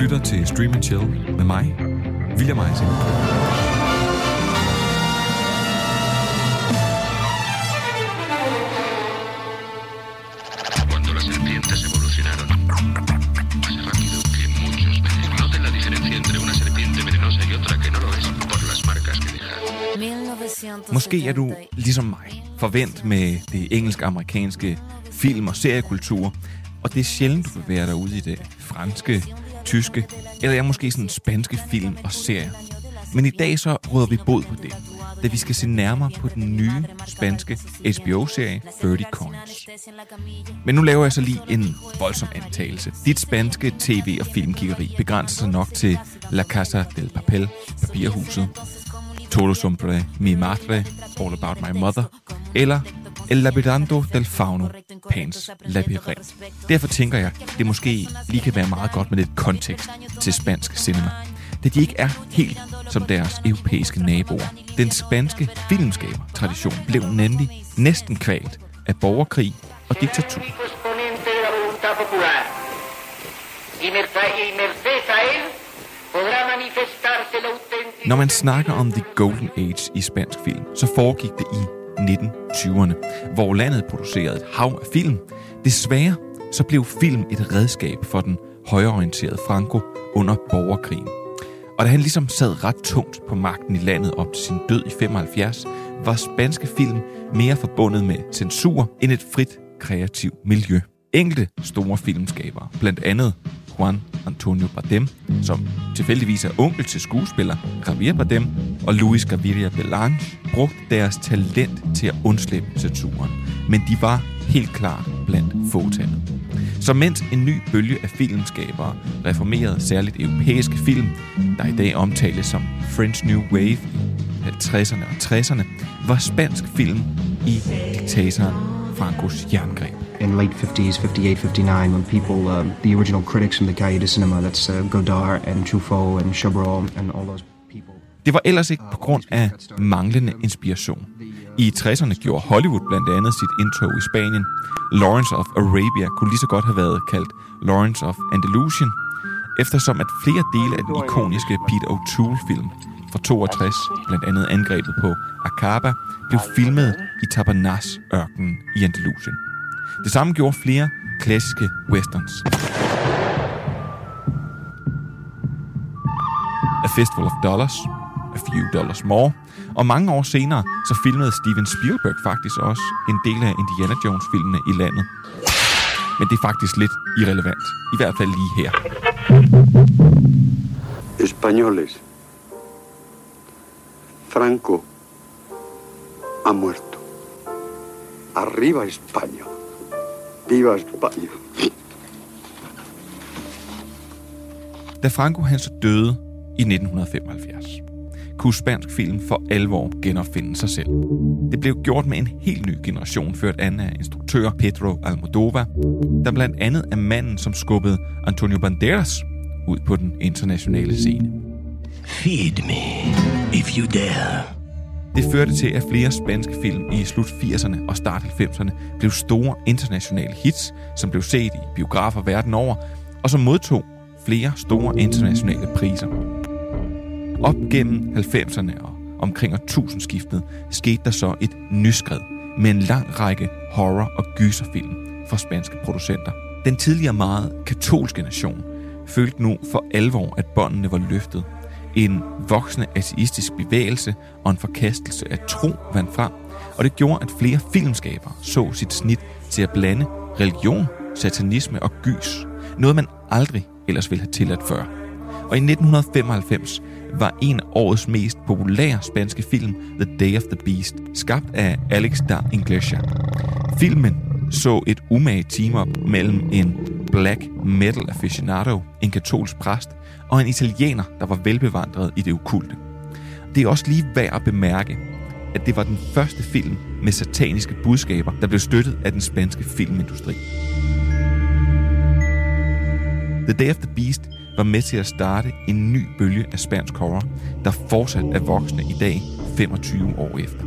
lytter til Stream and Chill med mig, William Eising. Cuando las serpientes evolucionaron, más rápido que muchos peces. Noten la diferencia entre una serpiente venenosa y otra que no lo es por las marcas que deja. Måske er du ligesom mig forvent med det engelsk-amerikanske film- og seriekultur, og det er sjældent, du bevæger dig ud i det franske, tyske, eller jeg måske sådan spanske film og serier. Men i dag så råder vi bod på det, da vi skal se nærmere på den nye spanske HBO-serie 30 Coins. Men nu laver jeg så lige en voldsom antagelse. Dit spanske tv- og filmkiggeri begrænser sig nok til La Casa del Papel, Papirhuset, Todo sobre mi madre, All about my mother, eller El Labirinto del Fauno, Pans Labyrint. Derfor tænker jeg, det måske lige kan være meget godt med lidt kontekst til spansk cinema. Da de ikke er helt som deres europæiske naboer. Den spanske filmskaber-tradition blev nemlig næsten kvalt af borgerkrig og diktatur. Når man snakker om The Golden Age i spansk film, så foregik det i 1920'erne, hvor landet producerede et hav af film. Desværre så blev film et redskab for den højreorienterede Franco under borgerkrigen. Og da han ligesom sad ret tungt på magten i landet op til sin død i 75, var spanske film mere forbundet med censur end et frit kreativt miljø. Enkelte store filmskabere, blandt andet Juan Antonio Bardem, som tilfældigvis er onkel til skuespiller Javier Bardem, og Luis Gaviria Belange, brugte deres talent til at undslippe censuren. Men de var helt klart blandt fåtallet. Så mens en ny bølge af filmskabere reformerede særligt europæiske film, der i dag omtales som French New Wave i 50'erne og 60'erne, var spansk film i diktatoren Francos jerngreb in late 50s, 58, 59, when people, uh, the original critics from the Cahiers de Cinema, that's uh, Godard and Truffaut and Chabrol and all those people. Det var ellers ikke på grund af manglende inspiration. I 60'erne gjorde Hollywood blandt andet sit indtog i Spanien. Lawrence of Arabia kunne lige så godt have været kaldt Lawrence of Andalusian, eftersom at flere dele af den ikoniske Peter O'Toole-film fra 62, blandt andet angrebet på Akaba, blev filmet i Tabernas-ørkenen i Andalusien. Det samme gjorde flere klassiske westerns. A Fistful of Dollars, A Few Dollars More, og mange år senere så filmede Steven Spielberg faktisk også en del af Indiana Jones-filmene i landet. Men det er faktisk lidt irrelevant, i hvert fald lige her. Españoles. Franco ha muerto. Arriba España. Viva España. Da Franco han så døde i 1975, kunne spansk film for alvor genopfinde sig selv. Det blev gjort med en helt ny generation, ført an af instruktør Pedro Almodovar, der blandt andet er manden, som skubbede Antonio Banderas ud på den internationale scene. Feed me, if you dare. Det førte til, at flere spanske film i slut 80'erne og start 90'erne blev store internationale hits, som blev set i biografer verden over, og som modtog flere store internationale priser. Op gennem 90'erne og omkring årtusindskiftet skete der så et nyskred med en lang række horror- og gyserfilm fra spanske producenter. Den tidligere meget katolske nation følte nu for alvor, at båndene var løftet. En voksende ateistisk bevægelse og en forkastelse af tro vandt frem, og det gjorde, at flere filmskabere så sit snit til at blande religion, satanisme og gys. Noget man aldrig ellers ville have tilladt før. Og i 1995 var en af årets mest populære spanske film, The Day of the Beast, skabt af Alex da Iglesia. Filmen så et umage team-up mellem en black metal aficionado, en katolsk præst og en italiener, der var velbevandret i det okulte. Det er også lige værd at bemærke, at det var den første film med sataniske budskaber, der blev støttet af den spanske filmindustri. The Day of the Beast var med til at starte en ny bølge af spansk horror, der fortsat er voksende i dag, 25 år efter.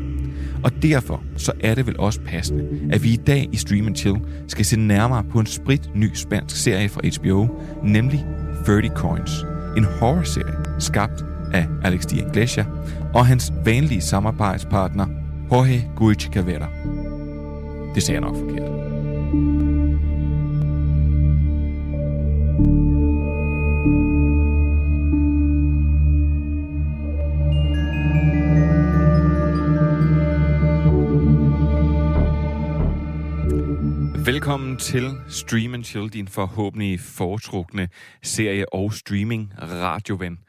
Og derfor så er det vel også passende, at vi i dag i Stream Chill skal se nærmere på en sprit ny spansk serie fra HBO, nemlig 30 Coins, en horrorserie skabt af Alex de Iglesia og hans vanlige samarbejdspartner Jorge Guichicavera. Det sagde jeg nok forkert. Velkommen til Stream and Chill, din forhåbentlig foretrukne serie og streaming radioven.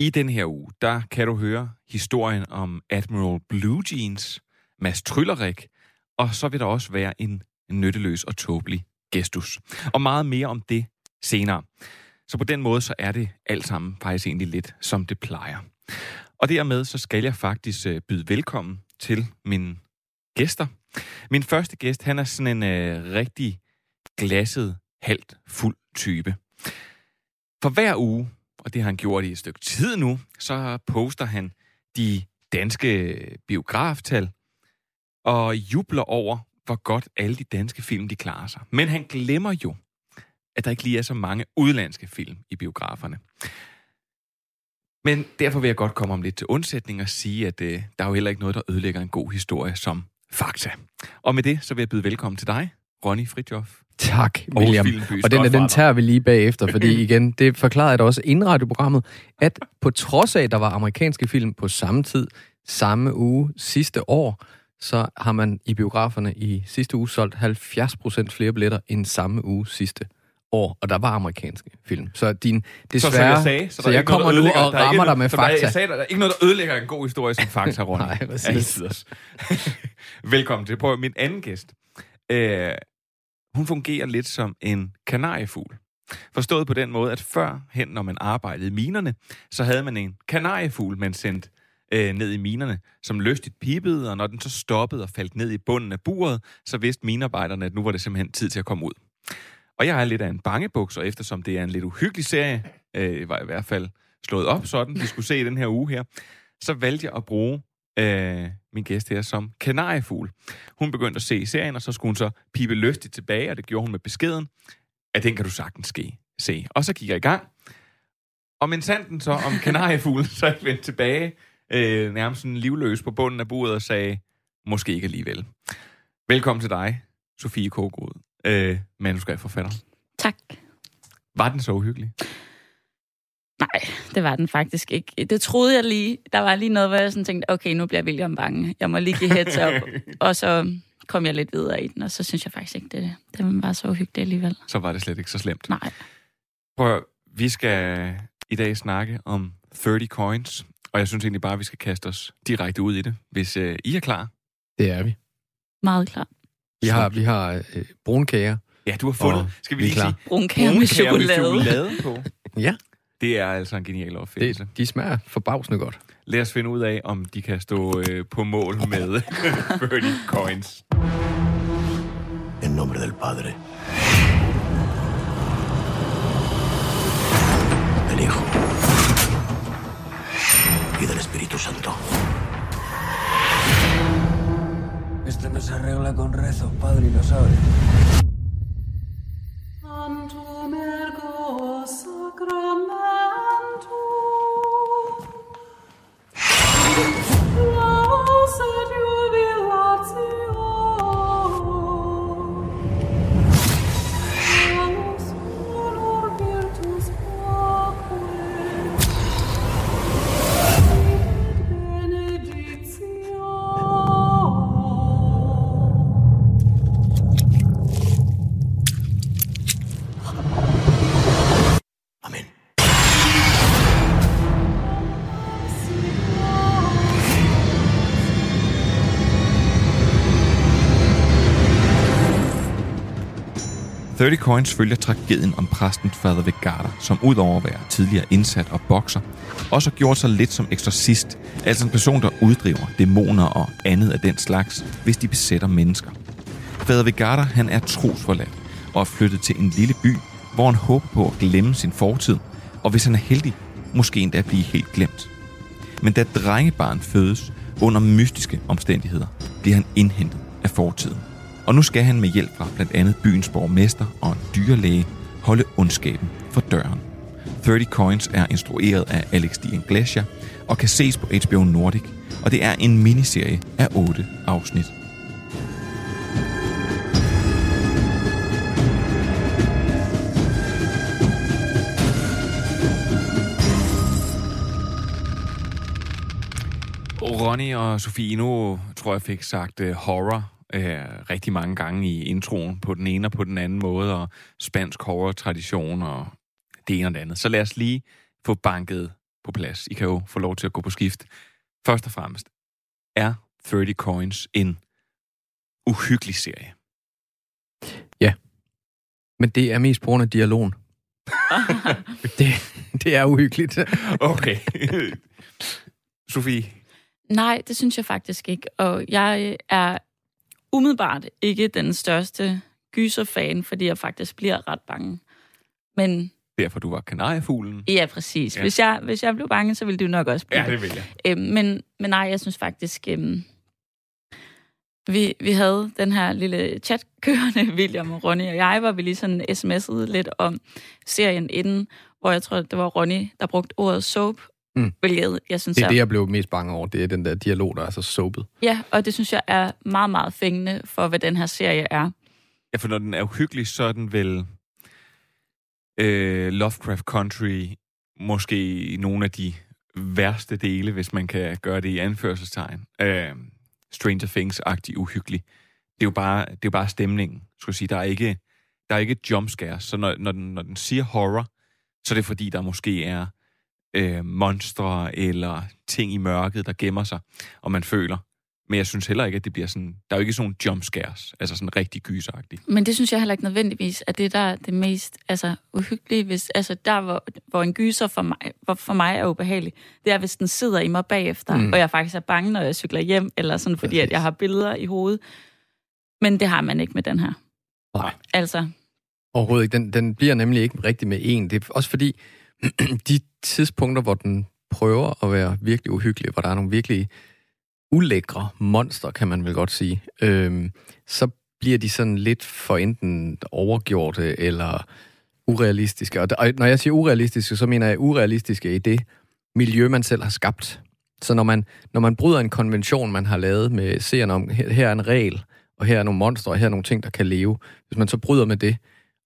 I den her uge, der kan du høre historien om Admiral Blue Jeans, Mads Tryllerik, og så vil der også være en nytteløs og tåbelig gestus. Og meget mere om det senere. Så på den måde, så er det alt sammen faktisk egentlig lidt, som det plejer. Og dermed, så skal jeg faktisk øh, byde velkommen til mine gæster. Min første gæst, han er sådan en øh, rigtig glasset, halvt fuld type. For hver uge, og det har han gjort i et stykke tid nu, så poster han de danske biograftal og jubler over, hvor godt alle de danske film de klarer sig. Men han glemmer jo, at der ikke lige er så mange udlandske film i biograferne. Men derfor vil jeg godt komme om lidt til undsætning og sige, at øh, der er jo heller ikke noget, der ødelægger en god historie som fakta. Og med det, så vil jeg byde velkommen til dig, Ronny Fridjof. Tak, William. Og den, den tager vi lige bagefter, fordi igen, det forklarede jeg da også inden radioprogrammet, at på trods af, at der var amerikanske film på samme tid, samme uge sidste år, så har man i biograferne i sidste uge solgt 70% flere billetter end samme uge sidste år, og der var amerikanske film. Så din, desværre, så, som jeg sagde, så, så jeg kommer nu og rammer dig med fakta. Jeg sagde, der er ikke noget, der ødelægger en god historie som fakta, Ronny. Nej, præcis. Velkommen til. Prøv min anden gæst. Øh, hun fungerer lidt som en kanariefugl. Forstået på den måde, at før hen, når man arbejdede i minerne, så havde man en kanariefugl, man sendte øh, ned i minerne, som lystigt pipede, og når den så stoppede og faldt ned i bunden af buret, så vidste minearbejderne, at nu var det simpelthen tid til at komme ud. Og jeg er lidt af en bangebuks, og eftersom det er en lidt uhyggelig serie, øh, var i hvert fald slået op sådan, vi skulle se i den her uge her, så valgte jeg at bruge øh, min gæst her som kanariefugl. Hun begyndte at se serien, og så skulle hun så pipe lystigt tilbage, og det gjorde hun med beskeden, at den kan du sagtens ske, se. Og så gik jeg i gang. Og mens den så om kanariefuglen, så vendte tilbage, øh, nærmest sådan livløs på bunden af bordet og sagde, måske ikke alligevel. Velkommen til dig, Sofie Kogod, øh, manuskriptforfatter. Tak. Var den så uhyggelig? Nej, det var den faktisk ikke. Det troede jeg lige. Der var lige noget, hvor jeg sådan tænkte, okay, nu bliver William bange. Jeg må lige give heads up. og så kom jeg lidt videre i den, og så synes jeg faktisk ikke, det, det var så uhyggeligt alligevel. Så var det slet ikke så slemt. Nej. Prøv, vi skal i dag snakke om 30 coins, og jeg synes egentlig bare, at vi skal kaste os direkte ud i det, hvis øh, I er klar. Det er vi. Meget klar. Vi har, vi har øh, brunkager. Ja, du har fundet, Og skal vi vi lige klar. sige, Brunkager med chokolade. chokolade på. Ja, Det er altså en genial opfindelse. det, de smager forbavsende godt. Lad os finde ud af, om de kan stå øh, på mål med 30 coins. En nombre del Padre. Del Hijo. Y del Espíritu Santo. Esto no se arregla con rezos, padre, y lo sabe. 30 Coins følger tragedien om præsten Father Vegarda, som udover at være tidligere indsat og bokser, også har gjort sig lidt som eksorcist, altså en person, der uddriver dæmoner og andet af den slags, hvis de besætter mennesker. Father Vegarda, han er trosforladt og er flyttet til en lille by, hvor han håber på at glemme sin fortid, og hvis han er heldig, måske endda blive helt glemt. Men da drengebarn fødes under mystiske omstændigheder, bliver han indhentet af fortiden. Og nu skal han med hjælp fra blandt andet byens borgmester og en dyrlæge holde ondskaben for døren. 30 Coins er instrueret af Alex D. Iglesias og kan ses på HBO Nordic, og det er en miniserie af 8 afsnit. Ronny og Sofie, nu tror jeg fik sagt uh, horror uh, rigtig mange gange i introen på den ene og på den anden måde, og spansk horror-tradition og det ene og det andet. Så lad os lige få banket på plads. I kan jo få lov til at gå på skift. Først og fremmest, er 30 Coins en uhyggelig serie? Ja. Men det er mest på grund af dialogen. det, det er uhyggeligt. okay. Sofie? Nej, det synes jeg faktisk ikke. Og jeg er umiddelbart ikke den største gyserfan, fordi jeg faktisk bliver ret bange. Men Derfor du var kanariefuglen? Ja, præcis. Ja. Hvis, jeg, hvis jeg blev bange, så ville du nok også blive Ja, det vil jeg. Øhm, men, men nej, jeg synes faktisk... Øhm, vi, vi havde den her lille chat kørende, William og Ronny og jeg, hvor vi lige sådan sms'ede lidt om serien inden, hvor jeg tror, det var Ronny, der brugte ordet soap, Mm. hvilket jeg synes Det er er det, jeg blev mest bange over. Det er den der dialog, der er så soapet. Ja, og det synes jeg er meget, meget fængende for, hvad den her serie er. Ja, for når den er uhyggelig, så er den vel øh, Lovecraft Country måske i nogle af de værste dele, hvis man kan gøre det i anførselstegn. Øh, Stranger Things-agtig uhyggelig. Det er jo bare, det er jo bare stemningen, skulle jeg sige. Der er ikke, der er ikke jumpscares. Så når, når, den, når den siger horror, så er det fordi, der måske er øh, monstre eller ting i mørket, der gemmer sig, og man føler. Men jeg synes heller ikke, at det bliver sådan... Der er jo ikke sådan nogle jumpscares, altså sådan rigtig gyseragtigt. Men det synes jeg heller ikke nødvendigvis, at det der er det mest altså, uhyggelige, hvis, altså der, hvor, hvor en gyser for mig, hvor for mig er ubehagelig, det er, hvis den sidder i mig bagefter, Mm. mm. og jeg faktisk er bange, når jeg cykler hjem, eller sådan, fordi at jeg har billeder i hovedet. Men det har man ikke med den her. Nej. Altså, Overhovedet ikke. Den, den bliver nemlig ikke rigtig med en. Det er også fordi, de tidspunkter, hvor den prøver at være virkelig uhyggelig, hvor der er nogle virkelig ulækre monster, kan man vel godt sige, øhm, så bliver de sådan lidt for enten overgjorte eller urealistiske. Og, og når jeg siger urealistiske, så mener jeg urealistiske i det miljø, man selv har skabt. Så når man, når man bryder en konvention, man har lavet med seerne om, her, her er en regel, og her er nogle monstre, og her er nogle ting, der kan leve. Hvis man så bryder med det,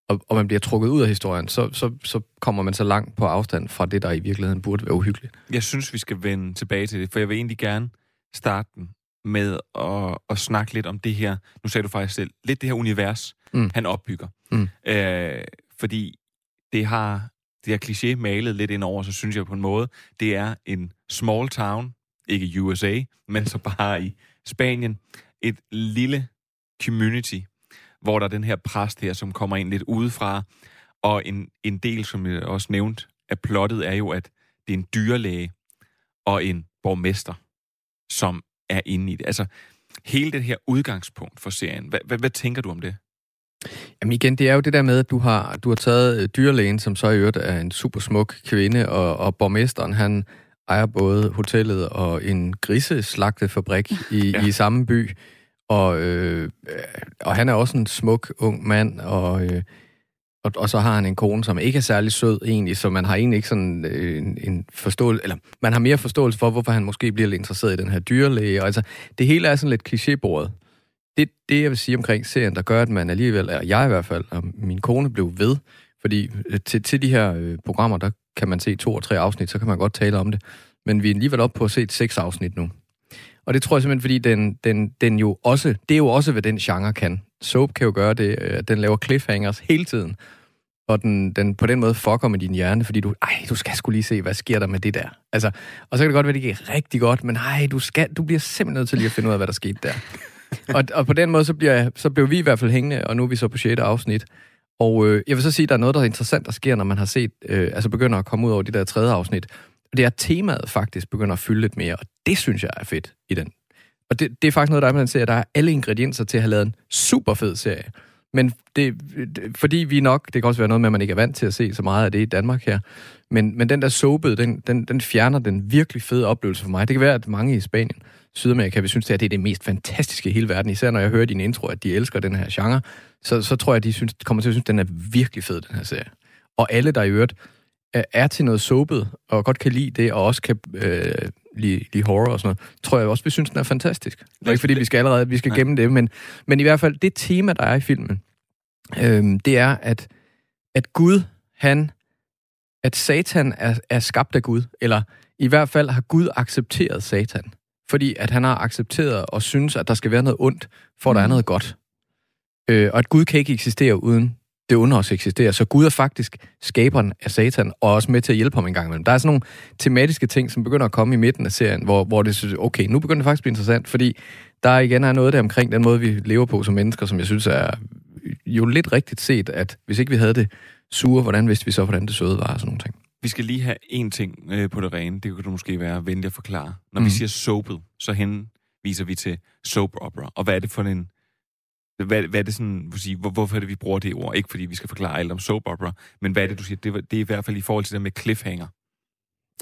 og, og man bliver trukket ud af historien, så, så, så kommer man så langt på afstand fra det, der i virkeligheden burde være uhyggeligt. Jeg synes, vi skal vende tilbage til det, for jeg vil egentlig gerne starte den med at, at snakke lidt om det her, nu sagde du faktisk selv, lidt det her univers, Mm. mm. han opbygger. Mm. Øh, fordi det har det her kliché malet lidt ind over, så synes jeg på en måde, det er en small town, ikke USA, men så bare i Spanien, et lille community, hvor der er den her præst her, som kommer ind lidt udefra, og en, en del, som jeg også nævnte, af plottet er jo, at det er en dyrlæge og en borgmester, som er inde i det. Altså, hele det her udgangspunkt for serien, hvad, hvad, hvad tænker du om det? Jamen igen, det er jo det der med, at du har, du har taget øh, dyrlægen, som så i øvrigt er en super smuk kvinde, og, og borgmesteren, han ejer både hotellet og en griseslagtefabrik i, ja. i samme by. Og, øh, øh, og han er også en smuk ung mand, og, øh, og, og så har han en kone, som ikke er særlig sød egentlig, så man har egentlig ikke sådan øh, en, en forståelse, eller man har mere forståelse for, hvorfor han måske bliver lidt interesseret i den her dyrlæge. Og altså, det hele er sådan lidt klichébordet. Det, det, jeg vil sige omkring serien, der gør, at man alligevel, eller jeg i hvert fald, og min kone blev ved, fordi øh, til, til de her øh, programmer, der kan man se to og tre afsnit, så kan man godt tale om det. Men vi er alligevel oppe på at se seks afsnit nu. Og det tror jeg simpelthen, fordi den, den, den jo også, det er jo også, hvad den genre kan. Soap kan jo gøre det, øh, at den laver cliffhangers hele tiden. Og den, den på den måde fucker med din hjerne, fordi du, ej, du skal skulle lige se, hvad sker der med det der. Altså, og så kan det godt være, det er rigtig godt, men ej, du, skal, du bliver simpelthen nødt til lige at finde ud af, hvad der skete der. og, og på den måde, så, bliver, så blev vi i hvert fald hængende, og nu er vi så på 6. afsnit. Og øh, jeg vil så sige, at der er noget, der er interessant, der sker, når man har set, øh, altså begynder at komme ud over de der tredje afsnit. Det er, at temaet faktisk begynder at fylde lidt mere, og det synes jeg er fedt i den. Og det, det er faktisk noget, der er med den serie, der er alle ingredienser til at have lavet en super fed serie. Men det, det, fordi vi nok, det kan også være noget med, at man ikke er vant til at se så meget af det i Danmark her, men, men den der soapet, den, den, den fjerner den virkelig fede oplevelse for mig. Det kan være, at mange i Spanien, Sydamerika, vi synes, at det er det mest fantastiske i hele verden. Især når jeg hører din intro, at de elsker den her genre, så, så tror jeg, at de synes, kommer til at synes, at den er virkelig fed, den her serie. Og alle, der i øvrigt er- til noget soapet, og godt kan lide det, og også kan øh, lide, lide horror og sådan noget, tror jeg også, vi synes, den er fantastisk. Det er ikke, fordi vi skal allerede vi skal Nej. gemme det, men, men i hvert fald, det tema, der er i filmen, øhm, det er, at, at Gud, han, at Satan er, er skabt af Gud, eller i hvert fald har Gud accepteret Satan, fordi at han har accepteret og synes, at der skal være noget ondt, for at der er noget godt. Øh, og at Gud kan ikke eksistere uden det onde også eksisterer. Så Gud er faktisk skaberen af Satan, og også med til at hjælpe ham en gang imellem. Der er sådan nogle tematiske ting, som begynder at komme i midten af serien, hvor, hvor det synes, okay, nu begynder det faktisk at blive interessant, fordi der igen er noget der omkring den måde, vi lever på som mennesker, som jeg synes er jo lidt rigtigt set, at hvis ikke vi havde det sure, hvordan vidste vi så, hvordan det søde var og sådan nogle ting. Vi skal lige have én ting øh, på det rene. Det kan du måske være venlig at forklare. Når Mhm. vi siger soapet, så henviser vi til soap opera. Og hvad er det for en... Hvad, hvad er det sådan, vil sige, hvor, hvorfor er det, vi bruger det ord? Ikke fordi vi skal forklare alt om soap opera, men hvad er det, du siger? Det, det er i hvert fald i forhold til det med cliffhanger.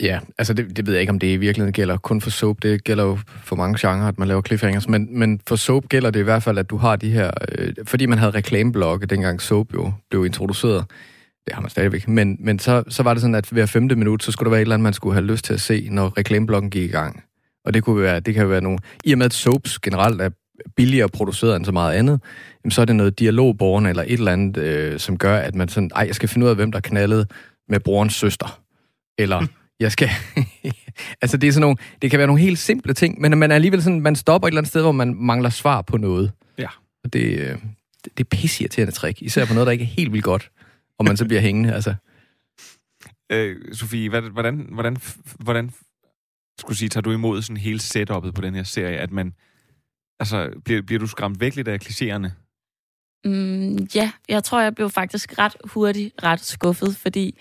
Ja, altså det, det ved jeg ikke, om det i virkeligheden gælder kun for soap. Det gælder jo for mange genrer, at man laver cliffhangers. Men, men for soap gælder det i hvert fald, at du har de her... Øh, fordi man havde reklameblokke, dengang soap jo blev introduceret. Det har man stadigvæk. Men, men så, så var det sådan, at hver femte minut, så skulle der være et eller andet, man skulle have lyst til at se, når reklameblokken gik i gang. Og det, kunne være, det kan være nogle... I og med, at soaps generelt er billigere produceret end så meget andet, jamen, så er det noget dialogborgerne eller et eller andet, øh, som gør, at man sådan, ej, jeg skal finde ud af, hvem der knaldede med brorens søster. Eller jeg skal... altså, det er sådan nogle... Det kan være nogle helt simple ting, men man er alligevel sådan... Man stopper et eller andet sted, hvor man mangler svar på noget. Ja. Og det, øh, det, det er pissirriterende trick. Især på noget, der ikke er helt vildt godt. Og man så bliver hængende, altså. Øh, Sofie, hvad, hvordan, hvordan, hvordan skulle sige, tager du imod sådan hele setup'et på den her serie, at man... Altså, bliver, bliver du skræmt væk lidt af klichéerne? Mm, ja, jeg tror, jeg blev faktisk ret hurtigt ret skuffet, fordi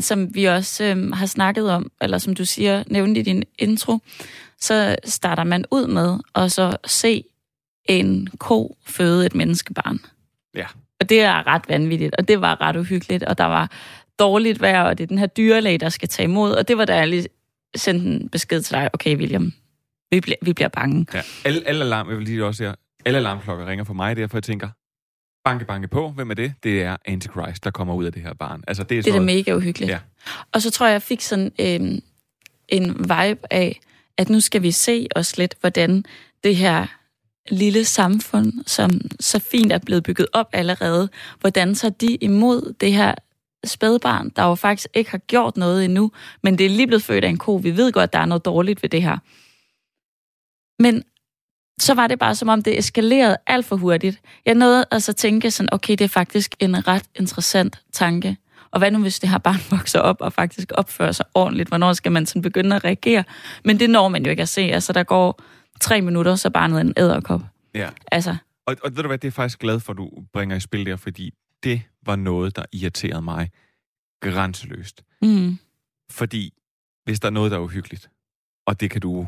som vi også øhm, har snakket om, eller som du siger, nævnte i din intro, så starter man ud med at så se en ko føde et menneskebarn. Ja. Og det er ret vanvittigt, og det var ret uhyggeligt, og der var dårligt vejr, og det er den her dyrlæge, der skal tage imod, og det var da jeg lige sendte en besked til dig, okay William, vi, bliver, vi bliver bange. Ja. Alle, alle alarm, jeg vil lige også sige, alle alarmklokker ringer for mig, derfor jeg tænker, banke, banke på, hvem er det? Det er Antichrist, der kommer ud af det her barn. Altså, det er, Det er da mega uhyggeligt. Ja. Og så tror jeg, jeg fik sådan øhm, en vibe af, at nu skal vi se os lidt, hvordan det her lille samfund, som så fint er blevet bygget op allerede, hvordan tager de imod det her spædbarn, der jo faktisk ikke har gjort noget endnu, men det er lige blevet født af en ko. Vi ved godt, at der er noget dårligt ved det her. Men så var det bare som om, det eskalerede alt for hurtigt. Jeg nåede altså at tænke sådan, okay, det er faktisk en ret interessant tanke. Og hvad nu, hvis det her barn vokser op og faktisk opfører sig ordentligt? Hvornår skal man sådan begynde at reagere? Men det når man jo ikke at se. Altså, der går tre minutter, så barnet er en æderkop. Ja. Altså, Og, og ved du hvad, det er faktisk glad for, at du bringer i spil der, fordi det var noget, der irriterede mig grænseløst. mm, Fordi hvis der er noget, der er uhyggeligt, og det kan du,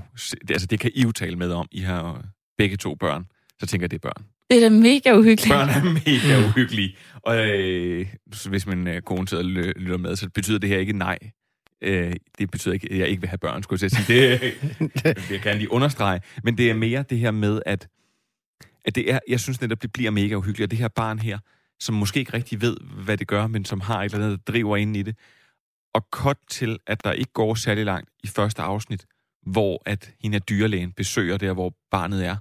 altså det kan I jo tale med om, I har begge to børn, så tænker jeg, det er børn. det er da mega uhyggeligt. Børn er mega uhyggelige. Og øh, så hvis min øh, kone sidder og lytter med, så betyder det her ikke nej. Øh, det betyder ikke, at jeg ikke vil have børn, skulle jeg sige. Det, det vil jeg gerne lige understrege. Men det er mere det her med, at, at det er, jeg synes netop, det bliver mega uhyggeligt. Og det her barn her, som måske ikke rigtig ved, hvad det gør, men som har et eller andet, der driver ind i det. Og kort til, at der ikke går særlig langt i første afsnit, hvor at hende er dyrlægen besøger der, hvor barnet er.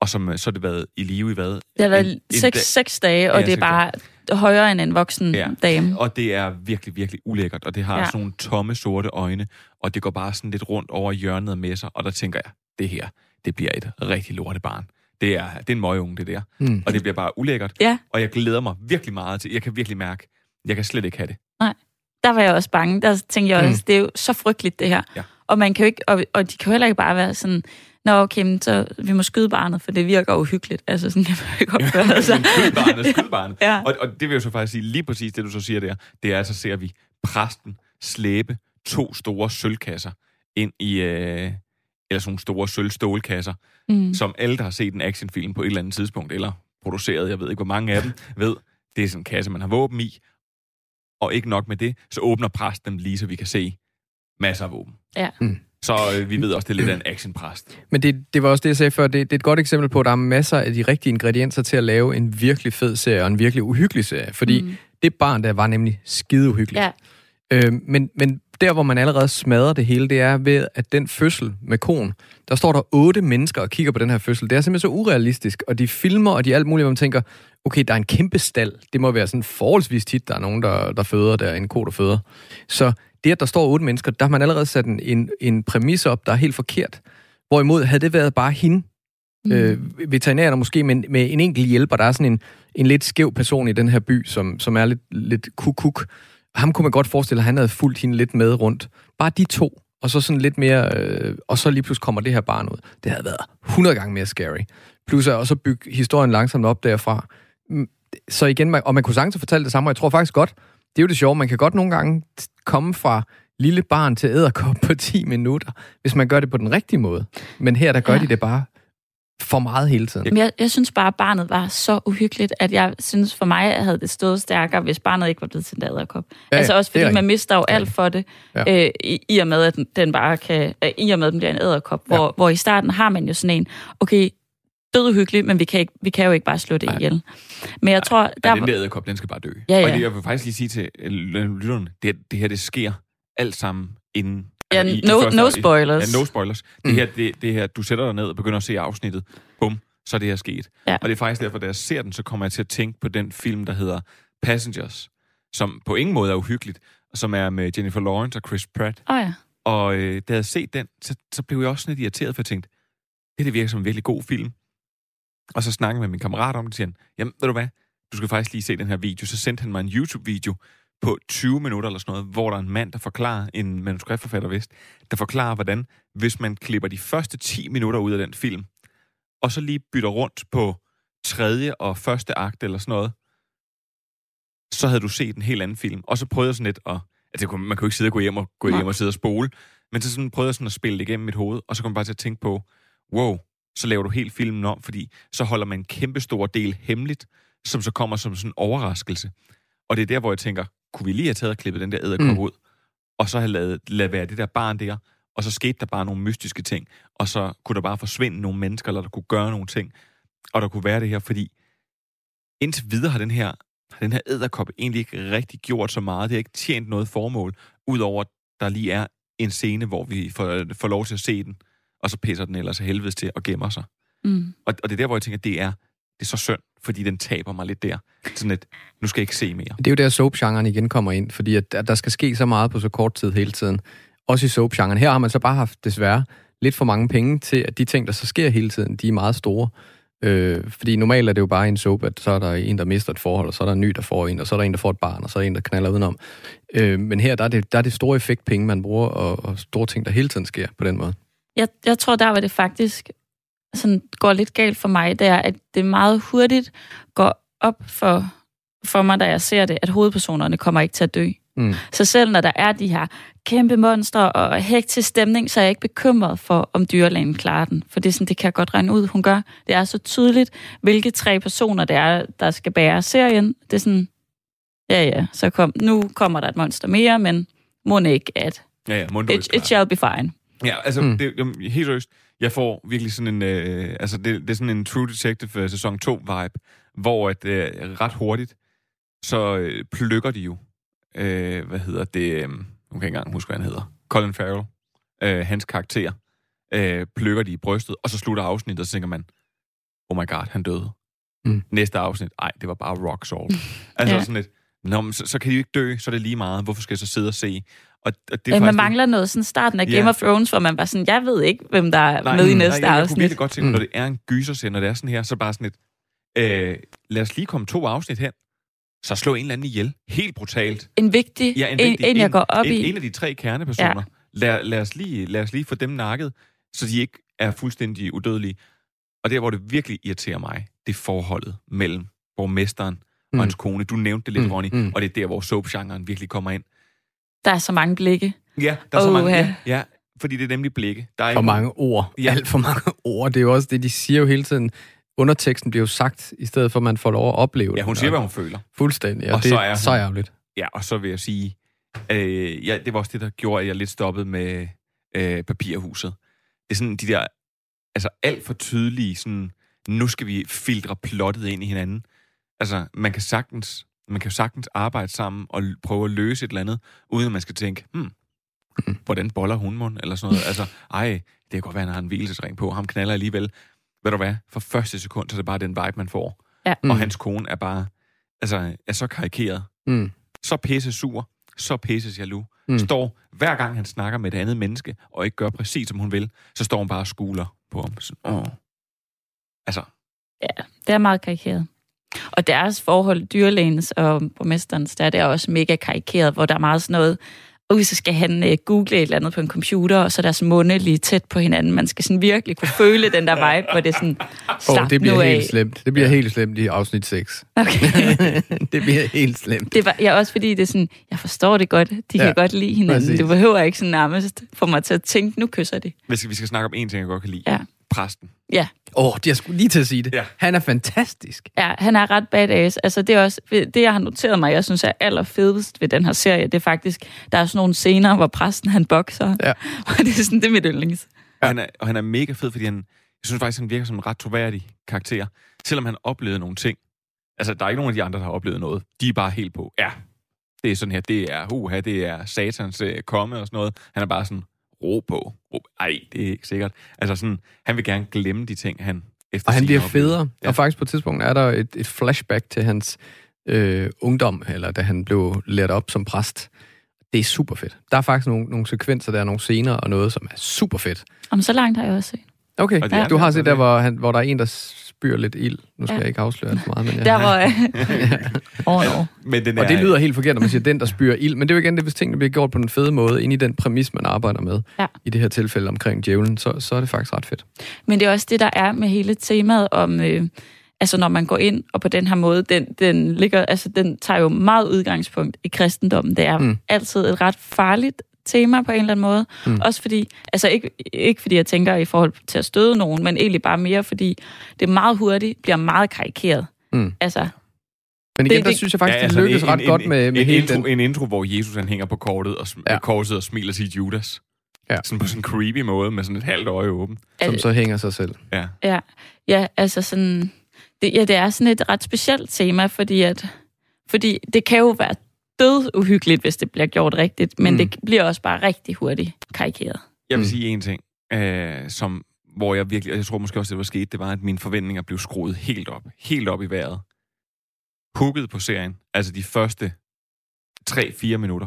Og som øh, så har det været i live i hvad? Det har været En- en seks, dag- seks dage, og Ja, det er bare højere end en voksen Ja. dame. Og det er virkelig, virkelig ulækkert, og det har Ja. sådan nogle tomme, sorte øjne, og det går bare sådan lidt rundt over hjørnet med sig, og der tænker jeg, det her, det bliver et rigtig lortebarn. Det er, det er en møgeunge, det der. Mm. Og det bliver bare ulækkert. Ja. Og jeg glæder mig virkelig meget til, jeg kan virkelig mærke, jeg kan slet ikke have det. Der var jeg også bange. Der tænkte jeg også, det er jo så frygteligt, det her. Ja. Og, man kan jo ikke, og, og de kan jo heller ikke bare være sådan, Nå, okay, men så vi må skyde barnet, for det virker uhyggeligt. Altså, sådan kan man jo ikke opføre sig. skyd barnet, skyd barnet. Ja. og, og det vil jo så faktisk sige, lige præcis det, du så siger der, det er, så ser vi præsten slæbe to store sølvkasser ind i, øh, eller sådan nogle store sølvstålkasser, Mm. som alle, der har set en actionfilm på et eller andet tidspunkt, eller produceret, jeg ved ikke, hvor mange af dem, ved, det er sådan en kasse, man har våben i. Og ikke nok med det, så åbner præsten dem lige, så vi kan se masser af våben. Ja. Mm. Så øh, vi ved også, det er lidt af en actionpræst. Men det, det var også det, jeg sagde før. Det, det er et godt eksempel på, at der er masser af de rigtige ingredienser til at lave en virkelig fed serie, og en virkelig uhyggelig serie. Fordi mm. det barn der var nemlig skide uhyggeligt. Ja. Øh, men, men der, hvor man allerede smadrer det hele, det er ved, at den fødsel med konen, der står der otte mennesker og kigger på den her fødsel. Det er simpelthen så urealistisk, og de filmer, og de er alt muligt, hvor man tænker, okay, der er en kæmpe stald. Det må være sådan forholdsvis tit, der er nogen, der, der føder, der er en ko, der føder. Så det, at der står otte mennesker, der har man allerede sat en, en, en præmis op, der er helt forkert. Hvorimod, havde det været bare hende, mm. øh, veterinæren måske, men med en enkelt hjælper, der er sådan en, en lidt skæv person i den her by, som, som er lidt, lidt kuk-kuk. Ham kunne man godt forestille, at han havde fulgt hende lidt med rundt. Bare de to, og så sådan lidt mere, øh, og så lige pludselig kommer det her barn ud. Det havde været 100 gange mere scary. Plus at også bygge historien langsomt op derfra. Mm, Så igen, man, og man kunne sagtens fortælle det samme, og jeg tror faktisk godt, det er jo det sjove, man kan godt nogle gange komme fra lille barn til æderkop på 10 minutter, hvis man gør det på den rigtige måde. Men her, der gør Ja. ja. de det bare for meget hele tiden. Men jeg, jeg synes bare, at barnet var så uhyggeligt, at jeg synes for mig havde det stået stærkere, hvis barnet ikke var blevet til en æderkop. Ja, Ja, altså også fordi man mister jo alt for det, Ja. ja. øh, i, i og med, at den- bare kan, øh, i og med, at den bliver en æderkop, Ja. hvor, hvor i starten har man jo sådan en, okay, død uhyggeligt, men vi kan, ikke, vi kan jo ikke bare slå det Nej. ihjel. Men jeg tror, Ja, der, den der æderkop, den skal bare dø. Ja, ja. Og det, jeg vil faktisk lige sige til øh, lytterne, det, det her, det sker alt sammen inden... Ja, altså, no- no i- spoilers. Ja, no spoilers. Det, Mm. her, det, det her, du sætter dig ned og begynder at se afsnittet. Bum, så er det her sket. Ja. Og det er faktisk derfor, da jeg ser den, så kommer jeg til at tænke på den film, der hedder Passengers, som på ingen måde er uhyggeligt, og som er med Jennifer Lawrence og Chris Pratt. Åh oh, ja. Og øh, da jeg havde set den, så, så blev jeg også sådan lidt irriteret, for jeg tænkte, det, det virker som en virkelig god film. Og så snakkede jeg med min kammerat om det, og siger han, jamen, ved du hvad, du skal faktisk lige se den her video. Så sendte han mig en YouTube-video på 20 minutter eller sådan noget, hvor der er en mand, der forklarer, en manuskriptforfatter vist, der forklarer, hvordan, hvis man klipper de første 10 minutter ud af den film, og så lige bytter rundt på tredje og første akt eller sådan noget, så havde du set en helt anden film. Og så prøvede jeg sådan lidt at... Altså, kunne- man jo ikke sidde og gå hjem og, gå hjem og sidde og spole, men så sådan prøvede jeg sådan at spille det igennem mit hoved, og så kom jeg bare til at tænke på, wow, så laver du helt filmen om, fordi så holder man en kæmpe stor del hemmeligt, som så kommer som sådan en overraskelse. Og det er der, hvor jeg tænker, kunne vi lige have taget og klippet den der æderkop Mm. ud, og så have lavet, lavet være det der barn der, og så skete der bare nogle mystiske ting, og så kunne der bare forsvinde nogle mennesker, eller der kunne gøre nogle ting, og der kunne være det her, fordi indtil videre har den her, har den her æderkop egentlig ikke rigtig gjort så meget. Det har ikke tjent noget formål, udover at der lige er en scene, hvor vi får, får lov til at se den, og så pisser den ellers af helvedes til og gemmer sig. Mm. Og, og det er der, hvor jeg tænker, det er, det er så synd, fordi den taber mig lidt der. Sådan et, nu skal jeg ikke se mere. Det er jo der, soap-genren igen kommer ind, fordi at, at der skal ske så meget på så kort tid hele tiden. Også i soap-genren. Her har man så bare haft, desværre, lidt for mange penge til, at de ting, der så sker hele tiden, de er meget store. Øh, fordi normalt er det jo bare en soap, at så er der en, der mister et forhold, og så er der en ny, der får en, og så er der en, der får et barn, og så er der en, der knaller udenom. Øh, men her, der er, det, der er det store effektpenge, man bruger, og, og store ting, der hele tiden sker på den måde. Jeg, jeg tror, der var det faktisk sådan, går lidt galt for mig, det er, at det meget hurtigt går op for, for mig, da jeg ser det, at hovedpersonerne kommer ikke til at dø. Mm. Så selv når der er de her kæmpe monstre og hektisk stemning, så er jeg ikke bekymret for, om dyrlægen klarer den. For det er sådan, det kan jeg godt regne ud, hun gør. Det er så tydeligt, hvilke tre personer det er, der skal bære serien. Det er sådan, ja ja, så kom, nu kommer der et monster mere, men må ikke, at Ja, ja, it, it shall be fine. Ja, altså, Mm. det, jamen, helt seriøst, jeg får virkelig sådan en, øh, altså, det, det er sådan en True Detective øh, sæson 2-vibe, hvor at, øh, ret hurtigt, så øh, plukker de jo, øh, hvad hedder det, øh, nu kan jeg ikke engang huske, hvad han hedder, Colin Farrell, øh, hans karakter, øh, plukker de i brystet, og så slutter afsnittet, og så tænker man, oh my god, han døde. Mm. Næste afsnit, ej, det var bare rock salt. altså Ja. sådan lidt, Nå, men så, så kan de jo ikke dø, så er det lige meget. Hvorfor skal jeg så sidde og se? Og, og det Ja, man faktisk- mangler noget sådan starten af Ja. Game of Thrones, hvor man var sådan, jeg ved ikke, hvem der er Nej, med i næste nej, jeg, jeg kunne afsnit. virkelig godt tænke, Mm. når det er en gyserserie, når det er sådan her, så bare sådan et, øh, lad os lige komme to afsnit hen, så slå en eller anden ihjel. Helt brutalt. En vigtig, Ja, en, en, vigtig- en, jeg går op en, i. En af de tre kernepersoner. Ja. Lad, lad, os lige, lad os lige få dem nakket, så de ikke er fuldstændig udødelige. Og der, hvor det virkelig irriterer mig, det er forholdet mellem borgmesteren Mm. og hans kone. Du nævnte det lidt, Mm, Ronny, mm. og det er der, hvor soap-genren virkelig kommer ind. Der er så mange blikke. Ja, der er så Åh, mange. ja. Ja, fordi det er nemlig blikke. Der er For ikke- mange ord. Ja. Alt for mange ord. Det er jo også det, de siger jo hele tiden. Underteksten bliver jo sagt, i stedet for, at man får lov at opleve det. Ja, hun siger, hvad hun føler. Fuldstændig, og, Og det så er er hun- så ærgerligt. Ja, og så vil jeg sige, øh, ja, det var også det, der gjorde, at jeg lidt stoppede med øh, papirhuset. Det er sådan de der, altså alt for tydelige, sådan, nu skal vi filtre plottet ind i hinanden. Altså, man kan sagtens Man kan jo sagtens arbejde sammen og l- prøve at løse et eller andet, uden at man skal tænke, hmm, hvordan boller hun mund, eller sådan noget. Altså, ej, det kan godt være, at han har en hvilesesring på, ham knaller alligevel. Ved du hvad, for første sekund, så er det bare den vibe, man får. Ja. Og hans kone er bare, altså, er så karikeret. Mm. Så pisse sur, så pisse jaloux. Mm. Mm. Står, hver gang han snakker med et andet menneske, og ikke gør præcis, som hun vil, så står hun bare og skuler på ham. Sådan, Åh. Altså, Ja, det er meget karikeret. Og deres forhold, dyrlægens og borgmesterens, der er det også mega karikeret, hvor der er meget sådan noget, og så skal han uh, google et eller andet på en computer, og så er deres munde lige tæt på hinanden. Man skal sådan virkelig kunne føle den der vibe, hvor det er sådan, slap oh, det bliver nu helt af. slemt. Det bliver helt slemt i afsnit 6. Okay. det bliver helt slemt. Det var ja, også fordi, det er sådan, jeg forstår det godt, de ja, kan godt lide hinanden. præcis. Det behøver ikke sådan nærmest få mig til at tænke, nu kysser de. vi skal, vi skal snakke om en ting, jeg godt kan lide. Ja. Præsten. Ja. Åh, oh, jeg skulle lige til at sige det. Ja. Han er fantastisk. Ja, han er ret badass. Altså, det er også det, jeg har noteret mig, jeg synes er allerfedest ved den her serie, det er faktisk, der er sådan nogle scener, hvor præsten han bokser. Ja. Og det er sådan, det er mit yndlings. Og han, er, og han er mega fed, fordi han, jeg synes faktisk, han virker som en ret troværdig karakter. Selvom han oplevede nogle ting. Altså, der er ikke nogen af de andre, der har oplevet noget. De er bare helt på, ja, det er sådan her, det er huha, det er satans øh, komme og sådan noget. Han er bare sådan, ro på. Ro. Ej, det er ikke sikkert. Altså sådan, han vil gerne glemme de ting, han efter Og han bliver federe. Ja. Og faktisk på et tidspunkt er der et, et flashback til hans øh, ungdom, eller da han blev lært op som præst. Det er super fedt. Der er faktisk nogle, nogle sekvenser, der er nogle scener og noget, som er super fedt. Om så langt har jeg også set. Okay, Og er du har set der, hvor, han, hvor der er en, der spyr lidt ild. Nu skal Ja. jeg ikke afsløre alt for meget, men ja. Der. Åh, oh, no. Men den Og det er- lyder helt forkert, når man siger, den, der spyrer ild. Men det er jo igen, det, hvis tingene bliver gjort på den fede måde, ind i den præmis, man arbejder med. Ja. I det her tilfælde omkring djævlen, så, så er det faktisk ret fedt. Men det er også det, der er med hele temaet om... Øh, altså, når man går ind, og på den her måde, den, den, ligger, altså, den tager jo meget udgangspunkt i kristendommen. Det er mm. altid et ret farligt tema på en eller anden måde. Mm. Også fordi, altså ikke, ikke fordi jeg tænker i forhold til at støde nogen, men egentlig bare mere fordi, det meget hurtigt bliver meget karikeret. Mm. Altså, Men igen, Det- der det- synes jeg faktisk, ja, altså, det lykkes en- ret en, godt med, med en, hele intro, den... En intro, hvor Jesus han hænger på kortet og, Ja. ja. korset og smiler til Judas. Ja. Sådan på sådan en creepy måde, med sådan et halvt øje åbent. Som så hænger sig selv. Ja. Ja, ja altså sådan... Det, ja, det er sådan et ret specielt tema, fordi at... Fordi det kan jo være død uhyggeligt, hvis det bliver gjort rigtigt, men Mm. mm. det bliver også bare rigtig hurtigt karikeret. Jeg vil Mm. sige en ting, øh, som, hvor jeg virkelig, og jeg tror måske også, det var sket, det var, at mine forventninger blev skruet helt op. Helt op i vejret. Hugget på serien. Altså de første 3-4 minutter.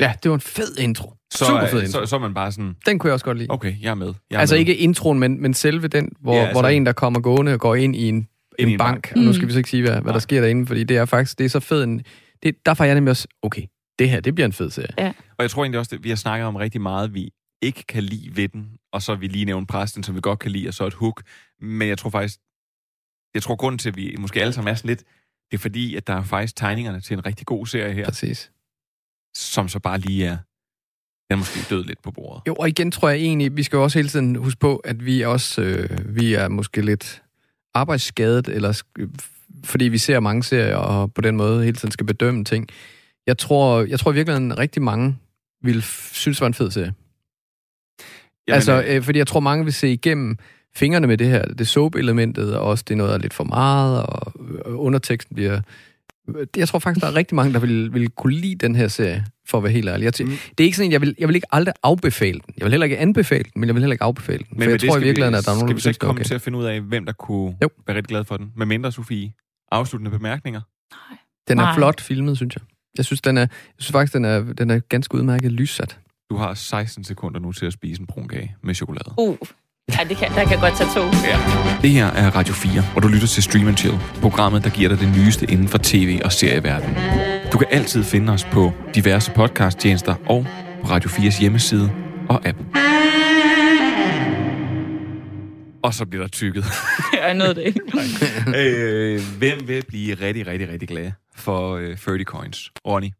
Ja, det var en fed intro. Så, Super øh, fed intro. så, så er man bare sådan, Den kunne jeg også godt lide. okay, jeg er med. Jeg er Altså med. ikke introen, men, men selve den, hvor, Ja, altså- hvor der er en, der kommer gående og går ind i en, Ind en, i en bank. bank. Og nu Mm. skal vi så ikke sige, hvad, hvad der sker derinde, fordi det er faktisk det er så fed en... Det, derfor er jeg nemlig også, okay, det her, det bliver en fed serie. Og jeg tror egentlig også, at vi har snakket om rigtig meget, vi ikke kan lide ved den, og så vi lige nævnt præsten, som vi godt kan lide, og så et hook. Men jeg tror faktisk, jeg tror grunden til, at vi måske alle sammen er sådan lidt, det er fordi, at der er faktisk tegningerne til en rigtig god serie her, Præcis. som så bare lige er, den er måske død lidt på bordet. Jo, og igen tror jeg egentlig, vi skal jo også hele tiden huske på, at vi også, øh, vi er måske lidt arbejdsskadet, eller fordi vi ser mange serier, og på den måde hele tiden skal bedømme ting. Jeg tror, jeg tror i virkeligheden, rigtig mange vil synes, det var en fed serie. Jamen, altså, øh, øh, fordi jeg tror, mange vil se igennem fingrene med det her, det soap-elementet, og også det er noget, der er lidt for meget, og øh, underteksten bliver... Jeg tror faktisk, der er rigtig mange, der vil, vil kunne lide den her serie, for at være helt ærlig. Jeg tæ- Mm. Det er ikke sådan, jeg vil, jeg vil ikke aldrig afbefale den. Jeg vil heller ikke anbefale den, men jeg vil heller ikke afbefale den. men for jeg det tror i skal virkeligheden, vi, at der er nogen, skal der vi vil så ikke komme okay. til at finde ud af, hvem der kunne Jo. være rigtig glad for den. Med mindre, Sofie, afsluttende bemærkninger. Den er Nej. flot filmet, synes jeg. Jeg synes, den er, jeg synes faktisk, den er, den er ganske udmærket lyssat. Du har 16 sekunder nu til at spise en brun kage med chokolade. Uh, ja, det kan, der kan godt tage to. Det her er Radio 4, og du lytter til Stream and Chill, programmet, der giver dig det nyeste inden for tv- og serieverdenen. Du kan altid finde os på diverse podcasttjenester og på Radio 4's hjemmeside og app. Og så bliver der tykket. Jeg nåede det ikke. øh, hvem vil blive rigtig, rigtig, rigtig glad for øh, 30 coins? Ronny?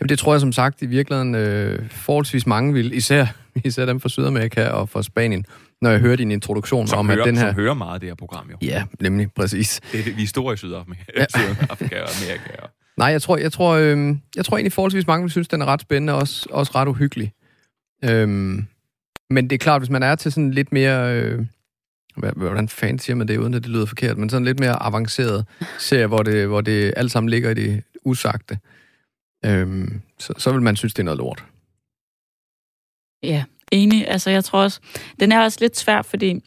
Jamen, det tror jeg som sagt i virkeligheden øh, forholdsvis mange vil, især, især dem fra Sydamerika og fra Spanien, når jeg hører din introduktion Som, om, hører, at den her... som hører meget af det her program, jo. Ja, nemlig, præcis. Det er vi er store i Sydafrika, Ja. Sydafrika og Amerika. Og Nej, jeg tror, jeg tror, øh, jeg tror egentlig forholdsvis mange vil synes, den er ret spændende og også, også ret uhyggelig. Øhm, men det er klart, hvis man er til sådan lidt mere... Øh, hvad- hvordan fanden siger man det, uden at det lyder forkert, men sådan lidt mere avanceret serie, hvor det, hvor det alt sammen ligger i det usagte, øhm, så, så vil man synes, det er noget lort. Ja, enig. Altså, jeg tror også, den er også lidt svær, fordi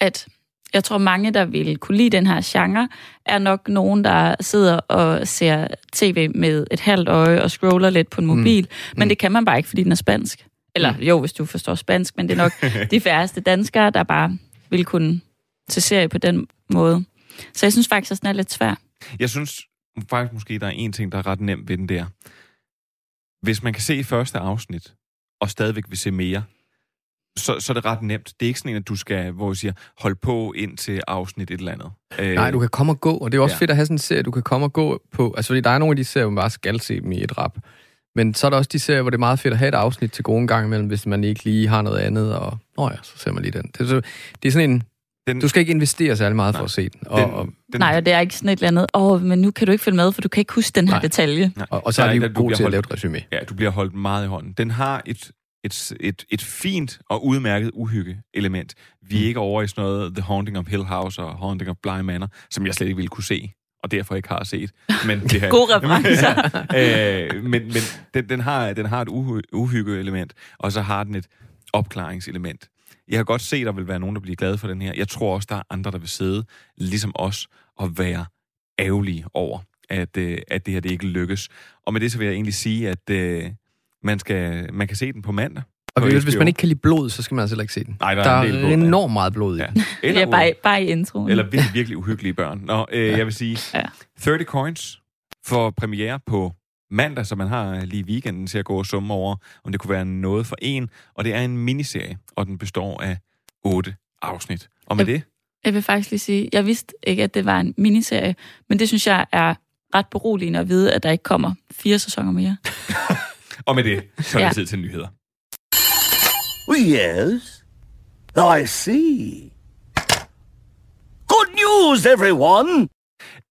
at jeg tror, mange, der vil kunne lide den her genre, er nok nogen, der sidder og ser tv med et halvt øje og scroller lidt på en mobil. Mm. Men Mm. det kan man bare ikke, fordi den er spansk. Eller Mm. jo, hvis du forstår spansk, men det er nok de færreste danskere, der bare vil kunne se serie på den måde. Så jeg synes faktisk, at den er lidt svær. Jeg synes faktisk måske, der er en ting, der er ret nemt ved den der. Hvis man kan se første afsnit, og stadigvæk vil se mere, så, så er det ret nemt. Det er ikke sådan en, at du skal, hvor jeg siger, hold på ind til afsnit et eller andet. Øh, Nej, du kan komme og gå, og det er også ja. fedt at have sådan en serie, du kan komme og gå på. Altså, fordi der er nogle af de serier, hvor man bare skal se dem i et rap. Men så er der også de serier, hvor det er meget fedt at have et afsnit til gode gang imellem, hvis man ikke lige har noget andet, og nå ja, så ser man lige den. Det er, så, det er sådan en... Den- du skal ikke investere særlig meget for Nej. at se den. Og, Den- og, den, Nej, og det er ikke sådan et eller andet, åh, oh, men nu kan du ikke følge med, for du kan ikke huske den her Nej. detalje. Nej, og, og så er de ikke, jo at bliver til at holdt- lave et resume. Ja, du bliver holdt meget i hånden. Den har et, et, et, et fint og udmærket uhygge-element. Vi er Mm. ikke over i sådan noget The Haunting of Hill House og Haunting of Bly Manor, som jeg slet ikke ville kunne se, og derfor ikke har set. Men det her, Gode referencer. øh, men men den, den, har, den har et uhy- uhygge-element, og så har den et opklaringselement. Jeg kan godt se, at der vil være nogen, der bliver glade for den her. Jeg tror også, der er andre, der vil sidde, ligesom os, og være ærgerlige over, at, øh, at det her det ikke lykkes. Og med det så vil jeg egentlig sige, at øh, man, skal, man kan se den på mandag. Og på hvis, man ikke kan lide blod, så skal man altså heller ikke se den. Nej, der der er er, en del blod, ja. enormt meget blod i Ja. den. Det er bare, bare i introen. Eller virkelig, virkelig uhyggelige børn. Nå, øh, jeg vil sige, Ja. 30 Coins for premiere på mandag, så man har lige weekenden til at gå og summe over, om det kunne være noget for en. Og det er en miniserie, og den består af otte afsnit. Og med det, Jeg vil faktisk lige sige, jeg vidste ikke, at det var en miniserie, men det synes jeg er ret beroligende at vide, at der ikke kommer fire sæsoner mere. og med det, så er det Ja. tid til nyheder. Yes. I see. Good news, everyone!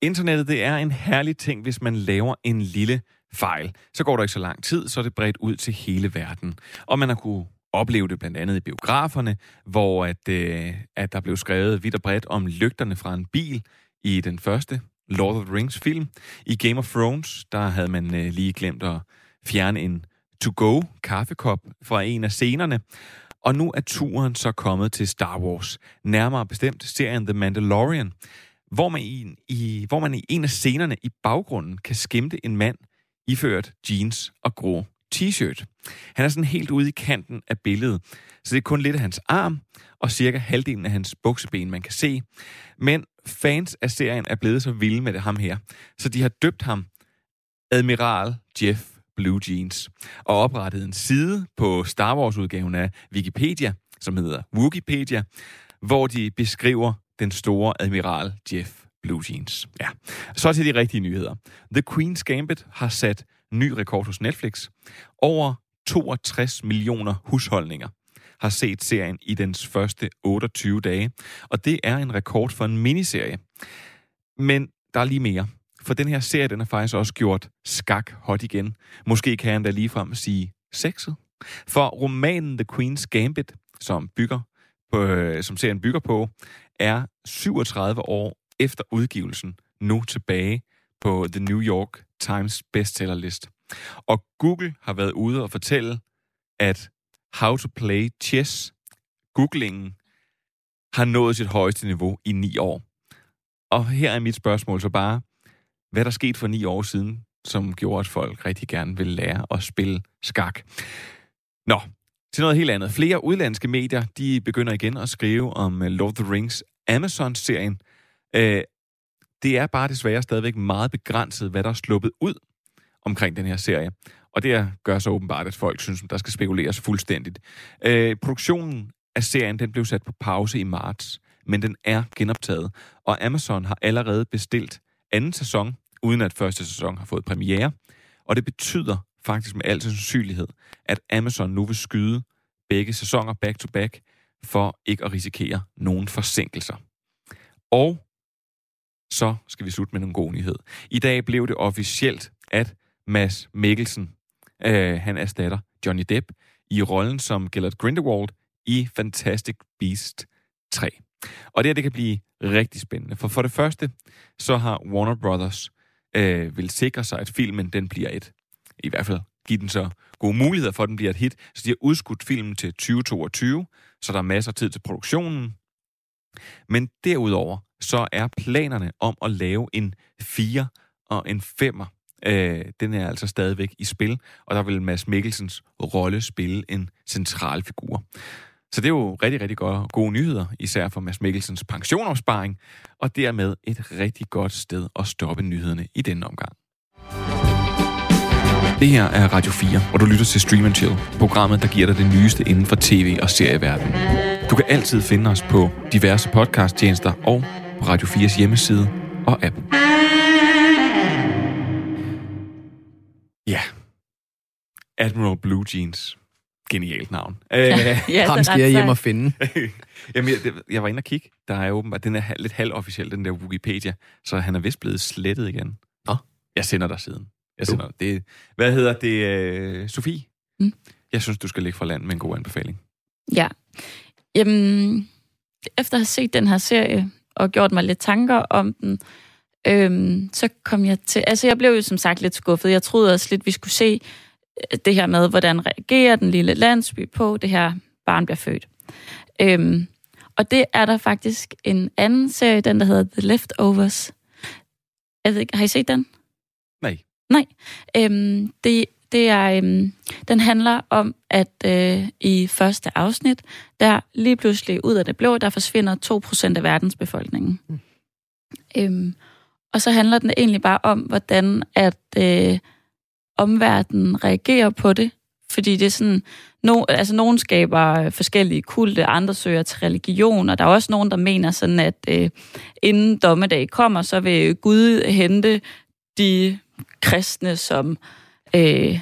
Internettet, det er en herlig ting, hvis man laver en lille fejl. Så går der ikke så lang tid, så er det bredt ud til hele verden. Og man har kunne opleve det blandt andet i biograferne, hvor at, øh, at der blev skrevet vidt og bredt om lygterne fra en bil i den første Lord of the Rings film. I Game of Thrones, der havde man øh, lige glemt at fjerne en to-go kaffekop fra en af scenerne. Og nu er turen så kommet til Star Wars, nærmere bestemt serien The Mandalorian, hvor man i, i, hvor man i en af scenerne i baggrunden kan skimte en mand iført jeans og grå t-shirt. Han er sådan helt ude i kanten af billedet, så det er kun lidt af hans arm og cirka halvdelen af hans bukseben, man kan se. Men fans af serien er blevet så vilde med det ham her, så de har døbt ham Admiral Jeff Blue Jeans og oprettet en side på Star Wars-udgaven af Wikipedia, som hedder Wikipedia, hvor de beskriver den store admiral Jeff Blue Jeans. Ja. Så til de rigtige nyheder. The Queen's Gambit har sat ny rekord hos Netflix. Over 62 millioner husholdninger har set serien i dens første 28 dage, og det er en rekord for en miniserie. Men der er lige mere. For den her serie, den har faktisk også gjort skak hot igen. Måske kan han da ligefrem sige sexet. For romanen The Queen's Gambit, som bygger på, øh, som serien bygger på, er 37 år efter udgivelsen nu tilbage på The New York Times bestsellerlist. Og Google har været ude og fortælle, at How to Play Chess, googlingen, har nået sit højeste niveau i ni år. Og her er mit spørgsmål så bare, hvad der skete for ni år siden, som gjorde, at folk rigtig gerne ville lære at spille skak. Nå, til noget helt andet. Flere udlandske medier, de begynder igen at skrive om øh, Lord of the Rings Amazon-serien. Øh, det er bare desværre stadigvæk meget begrænset, hvad der er sluppet ud omkring den her serie. Og det gør så åbenbart, at folk synes, at der skal spekuleres fuldstændigt. Øh, produktionen af serien den blev sat på pause i marts, men den er genoptaget. Og Amazon har allerede bestilt anden sæson, uden at første sæson har fået premiere. Og det betyder faktisk med al sandsynlighed, at Amazon nu vil skyde begge sæsoner back-to-back, for ikke at risikere nogen forsinkelser. Og så skal vi slutte med en god nyhed. I dag blev det officielt, at Mads Mikkelsen, øh, han erstatter Johnny Depp i rollen som Gellert Grindelwald i Fantastic Beast 3. Og det her, det kan blive rigtig spændende, for for det første, så har Warner Brothers øh, vil sikre sig, at filmen den bliver et, i hvert fald give den så gode muligheder for, at den bliver et hit. Så de har udskudt filmen til 2022, så der er masser af tid til produktionen. Men derudover, så er planerne om at lave en 4 og en 5'er, øh, den er altså stadigvæk i spil, og der vil Mads Mikkelsens rolle spille en central figur. Så det er jo rigtig, rigtig gode, gode nyheder, især for Mads Mikkelsens pensionopsparing, og dermed et rigtig godt sted at stoppe nyhederne i denne omgang. Det her er Radio 4, og du lytter til Stream Chill, programmet, der giver dig det nyeste inden for tv- og serieverdenen. Du kan altid finde os på diverse podcasttjenester og på Radio 4's hjemmeside og app. Ja. Admiral Blue Jeans. Genialt navn. Øh, ja, Ham skal jeg hjem og finde. Jamen, jeg, jeg var inde og kigge. Der er åbenbart, den er lidt halvofficiel, den der Wikipedia, så han er vist blevet slettet igen. Nå. Jeg sender dig siden. Jeg sender dig. det. Hvad hedder det, øh, Sofie? Mm. Jeg synes, du skal ligge for land med en god anbefaling. Ja. Jamen, efter at have set den her serie og gjort mig lidt tanker om den, øhm, så kom jeg til... Altså, jeg blev jo som sagt lidt skuffet. Jeg troede også lidt, vi skulle se det her med, hvordan reagerer den lille landsby på, det her barn bliver født. Øhm, og det er der faktisk en anden serie, den der hedder The Leftovers. Jeg ved ikke, har I set den? Nej. Nej. Øhm, det, det er, øhm, den handler om, at øh, i første afsnit, der lige pludselig ud af det blå, der forsvinder 2% af verdens befolkningen. Mm. Øhm, og så handler den egentlig bare om, hvordan at øh, omverdenen reagerer på det. Fordi det er sådan, no, altså nogen skaber forskellige kulte, andre søger til religion, og der er også nogen, der mener sådan, at øh, inden dommedag kommer, så vil Gud hente de kristne, som, øh,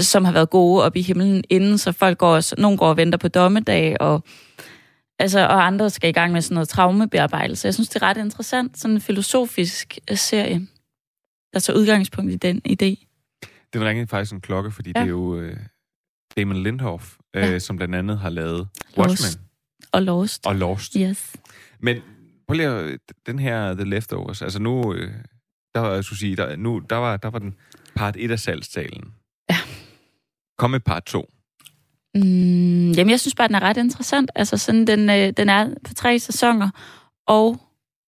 som har været gode op i himlen inden, så folk går, også- nogen går og venter på dommedag, og, altså, og andre skal i gang med sådan noget traumebearbejdelse. Jeg synes, det er ret interessant, sådan en filosofisk øh, serie, der tager udgangspunkt i den idé. Den ringede faktisk en klokke, fordi Ja. det er jo øh, Damon Lindhoff, øh, Ja. som blandt andet har lavet Lost. Watchmen Og Lost. og Lost. Yes. Men prøv lige at, den her The Leftovers, altså nu, øh, der jeg skulle sige, der, nu, der var, der var den part 1 af salgstalen. Ja. Kom med part 2. Mm, jamen, jeg synes bare, den er ret interessant. Altså, sådan, den, øh, den er på tre sæsoner, og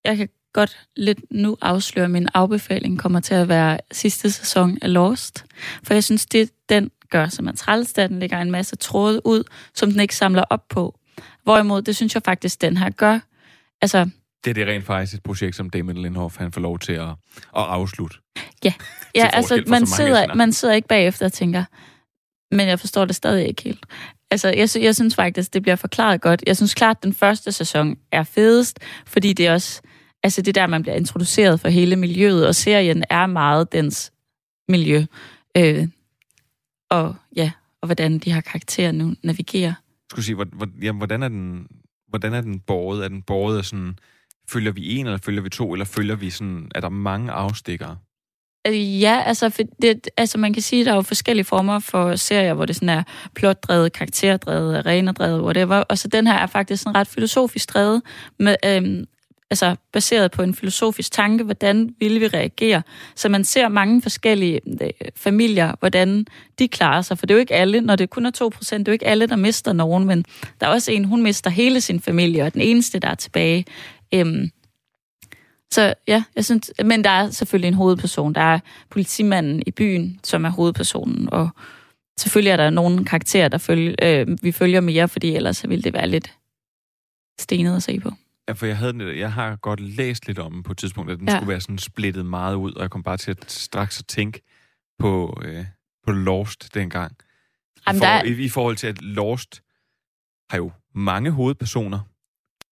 jeg kan godt lidt nu afsløre, at min afbefaling kommer til at være sidste sæson af Lost. For jeg synes, det den gør, som er træls, at den lægger en masse tråde ud, som den ikke samler op på. Hvorimod, det synes jeg faktisk, den her gør. Altså, Det er det rent faktisk et projekt, som Damon Lindhoff han får lov til at, at afslutte. Ja, ja altså man sidder, man sidder ikke bagefter og tænker, men jeg forstår det stadig ikke helt. Altså, jeg, sy- jeg synes faktisk, det bliver forklaret godt. Jeg synes klart, at den første sæson er fedest, fordi det også, altså det er der, man bliver introduceret for hele miljøet, og serien er meget dens miljø. Øh, og ja, og hvordan de her karakterer nu navigerer. Skulle sige, hvor, hvor, jamen, hvordan er den, hvordan er den båret? Er den båret af sådan, følger vi en, eller følger vi to, eller følger vi sådan, er der mange afstikkere? Øh, Ja, altså, for det, altså man kan sige, at der er jo forskellige former for serier, hvor det sådan er plotdrevet, karakterdrevet, arenadrevet, whatever. Og så den her er faktisk sådan ret filosofisk drevet, med, øhm, altså baseret på en filosofisk tanke, hvordan ville vi reagere. Så man ser mange forskellige øh, familier, hvordan de klarer sig, for det er jo ikke alle, når det kun er 2 procent, det er jo ikke alle, der mister nogen, men der er også en, hun mister hele sin familie, og den eneste, der er tilbage. Øhm, så ja, jeg synes, men der er selvfølgelig en hovedperson. Der er politimanden i byen, som er hovedpersonen, og selvfølgelig er der nogle karakterer, der følge, øh, vi følger mere, fordi ellers så ville det være lidt stenet at se på. Ja, for jeg, havde, jeg har godt læst lidt om den på et tidspunkt, at den Ja. skulle være sådan splittet meget ud, og jeg kom bare til at straks at tænke på, øh, på Lost dengang. I, Jamen, for, der er- i, I forhold til, at Lost har jo mange hovedpersoner,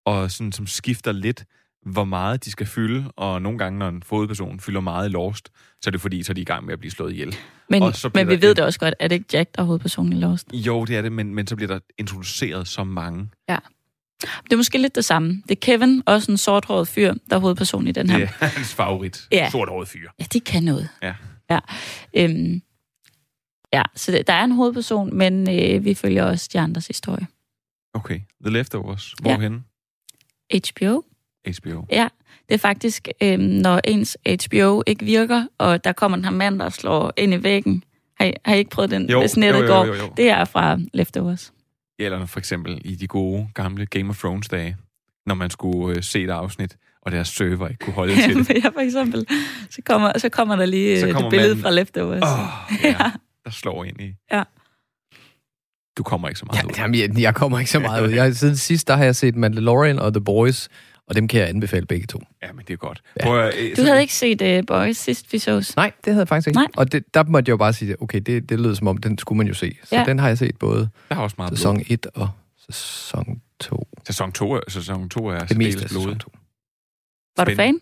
og sådan, som skifter lidt, hvor meget de skal fylde, og nogle gange, når en hovedperson fylder meget i Lost, så er det fordi, så er de i gang med at blive slået ihjel. Men, Og så men vi ved en- det også godt, er det ikke Jack, der er hovedpersonen i Lost? Jo, det er det, men, men så bliver der introduceret så mange. Ja. Det er måske lidt det samme. Det er Kevin, også en sorthåret fyr, der er hovedperson i den her. Det er hans favorit. Ja. Sorthåret fyr. Ja, de kan noget. Ja. Ja, øhm, ja så det, der er en hovedperson, men øh, vi følger også de andres historie. Okay. The Leftovers. Ja. Hvorhen? HBO. HBO. Ja, det er faktisk, øhm, når ens HBO ikke virker, og der kommer den her mand, der slår ind i væggen. Har I, har I ikke prøvet den, Jo, hvis nettet jo, jo, går? jo, jo. Det er fra Leftovers. Eller for eksempel i de gode, gamle Game of Thrones-dage, når man skulle øh, se et afsnit, og deres server ikke kunne holde til det. ja, for eksempel. Så kommer, så kommer der lige Så så kommer det billede manden- fra Leftovers. Åh, ja, der slår ind i. Ja. Du kommer ikke så meget ud. Ja, jamen, jeg, jeg kommer ikke så meget ud. Jeg, siden sidst, der har jeg set Mandalorian og The Boys, og dem kan jeg anbefale begge to. Ja, men det er godt. Ja. Prøv at, øh, Du havde ikke set uh, Boys sidst, vi sås? Nej, det havde jeg faktisk ikke. Nej. Og det, der måtte jeg jo bare sige, okay, det, det lød som om, den skulle man jo se. Så Ja. den har jeg set både Der er også meget sæson blod. 1 og sæson 2. Sæson 2, er- sæson 2 er Det meste af sæson blodig. 2. Var du fan?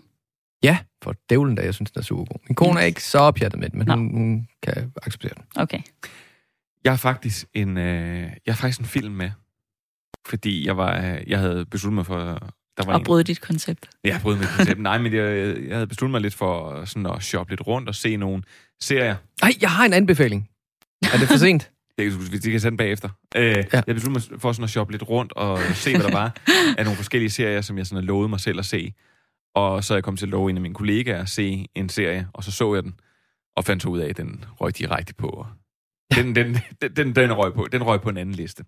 Ja, for dævlen da, jeg synes, den er super god. Min kone er ikke så pjattet med den, men hun, hun kan acceptere den. Okay. Jeg har faktisk en, øh, jeg har faktisk en film med, fordi jeg var, øh, jeg havde besluttet mig for, der var Og en, bryde dit koncept. Ja, jeg brød mit koncept. Nej, men jeg, jeg havde besluttet mig lidt for sådan at shoppe lidt rundt og se nogle serier. Nej, jeg har en anbefaling. Er det for sent? Det, vi det kan sende bagefter. Øh, ja. Jeg besluttede mig for sådan at shoppe lidt rundt og se, hvad der var af nogle forskellige serier, som jeg sådan havde lovet mig selv at se. Og så er jeg kommet til at love en af mine kollegaer at se en serie, og så så jeg den, og fandt så ud af, at den røg direkte på. Den, den, den, den, den, røg på, den røg på en anden liste.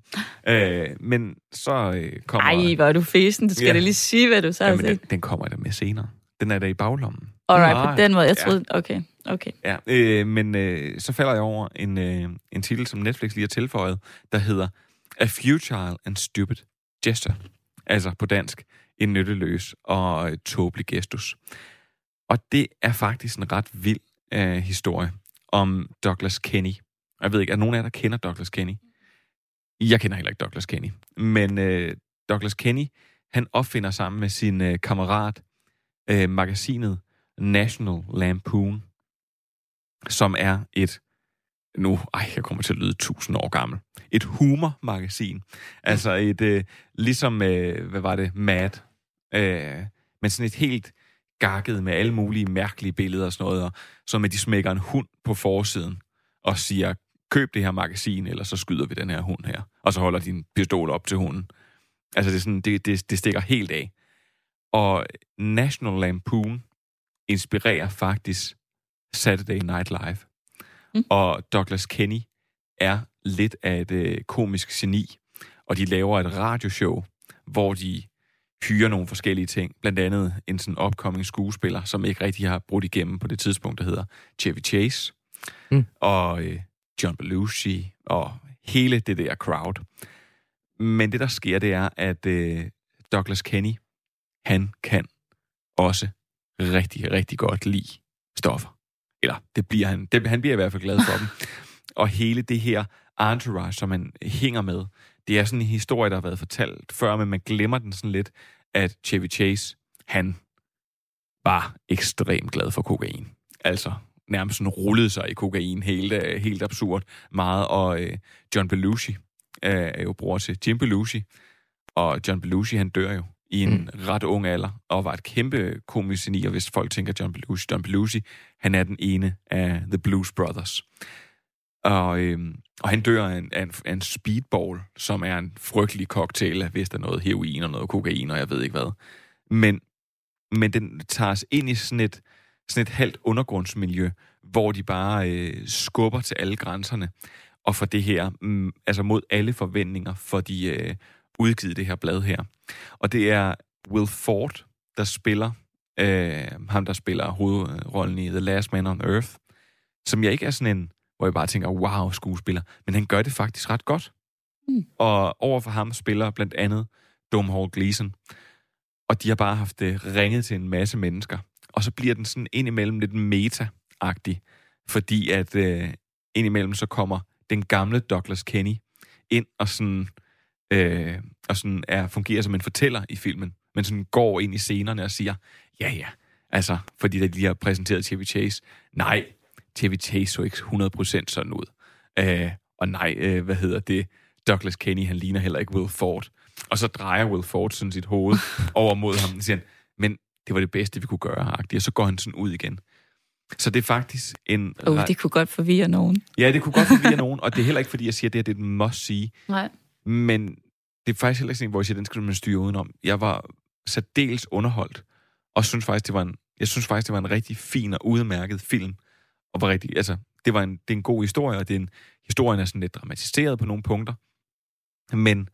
Øh, men så øh, kommer... Ej, hvor er du fesen. Du skal Ja. da lige sige, hvad du så har Jamen, den, den kommer der med senere. Den er der i baglommen. Alright, Nej. på den måde. Jeg Ja. troede... Okay, okay. Ja, øh, men øh, så falder jeg over en, øh, en titel, som Netflix lige har tilføjet, der hedder A Futile and Stupid Gesture. Altså på dansk, en nytteløs og øh, tåbelig gestus. Og det er faktisk en ret vild øh, historie om Douglas Kenny. Jeg ved ikke, er nogen af jer, der kender Douglas Kenny? Jeg kender heller ikke Douglas Kenny. Men øh, Douglas Kenny, han opfinder sammen med sin øh, kammerat øh, magasinet National Lampoon, som er et, nu, ej, jeg kommer til at lyde tusind år gammel, et humormagasin. Altså et, øh, ligesom, øh, hvad var det, Mad, øh, men sådan et helt gakket med alle mulige mærkelige billeder og sådan noget, og så med de smækker en hund på forsiden og siger, køb det her magasin, eller så skyder vi den her hund her. Og så holder din pistol op til hunden. Altså det, er sådan, det, det, det stikker helt af. Og National Lampoon inspirerer faktisk Saturday Night Live. Mm. Og Douglas Kenny er lidt af et øh, komisk geni, og de laver et radioshow, hvor de hyrer nogle forskellige ting. Blandt andet en sådan upcoming skuespiller, som ikke rigtig har brudt igennem på det tidspunkt, der hedder Chevy Chase. Mm. Og øh, John Belushi, og hele det der crowd. Men det, der sker, det er, at øh, Douglas Kenny, han kan også rigtig, rigtig godt lide stoffer. Eller det bliver han. Det, han bliver i hvert fald glad for dem. Og hele det her entourage, som man hænger med, det er sådan en historie, der har været fortalt før, men man glemmer den sådan lidt, at Chevy Chase, han var ekstremt glad for kokain. Altså nærmest sådan rullede sig i kokain helt, øh, helt absurd meget. Og øh, John Belushi øh, er jo bror til Jim Belushi, og John Belushi, han dør jo i en mm. ret ung alder, og var et kæmpe komisk geni, og hvis folk tænker John Belushi, John Belushi, han er den ene af The Blues Brothers. Og, øhm, og han dør af en, af, en, af en speedball, som er en frygtelig cocktail af, hvis der er noget heroin og noget kokain, og jeg ved ikke hvad. Men, men den tager os ind i sådan et, sådan et halvt undergrundsmiljø, hvor de bare øh, skubber til alle grænserne, og for det her, mm, altså mod alle forventninger, for de øh, udgivet det her blad her. Og det er Will Ford, der spiller, øh, ham der spiller hovedrollen i The Last Man on Earth, som jeg ikke er sådan en, hvor jeg bare tænker, wow, skuespiller, men han gør det faktisk ret godt. Mm. Og overfor ham spiller blandt andet Domhnall Gleeson, og de har bare haft det ringet til en masse mennesker. Og så bliver den sådan indimellem lidt meta-agtig, fordi at øh, indimellem så kommer den gamle Douglas Kenny ind og sådan, øh, og sådan er, fungerer som en fortæller i filmen, men sådan går ind i scenerne og siger, ja ja, altså, fordi de lige har præsenteret Chevy Chase. Nej, Chevy Chase så ikke 100% sådan ud. Øh, og nej, øh, hvad hedder det? Douglas Kenny, han ligner heller ikke Will Ford. Og så drejer Will Ford sådan sit hoved over mod ham og siger, han, det var det bedste, vi kunne gøre, og så går han sådan ud igen. Så det er faktisk en... Oh, ret- det kunne godt forvirre nogen. Ja, det kunne godt forvirre nogen, og det er heller ikke, fordi jeg siger, at det, her, det er et must-see. Nej. Men det er faktisk heller ikke sådan, en, hvor jeg siger, at den skal man styre udenom. Jeg var særdeles underholdt, og synes faktisk, det var en, jeg synes faktisk, det var en rigtig fin og udmærket film, og var rigtig, altså, det var en, det er en god historie, og det er en, historien er sådan lidt dramatiseret på nogle punkter, men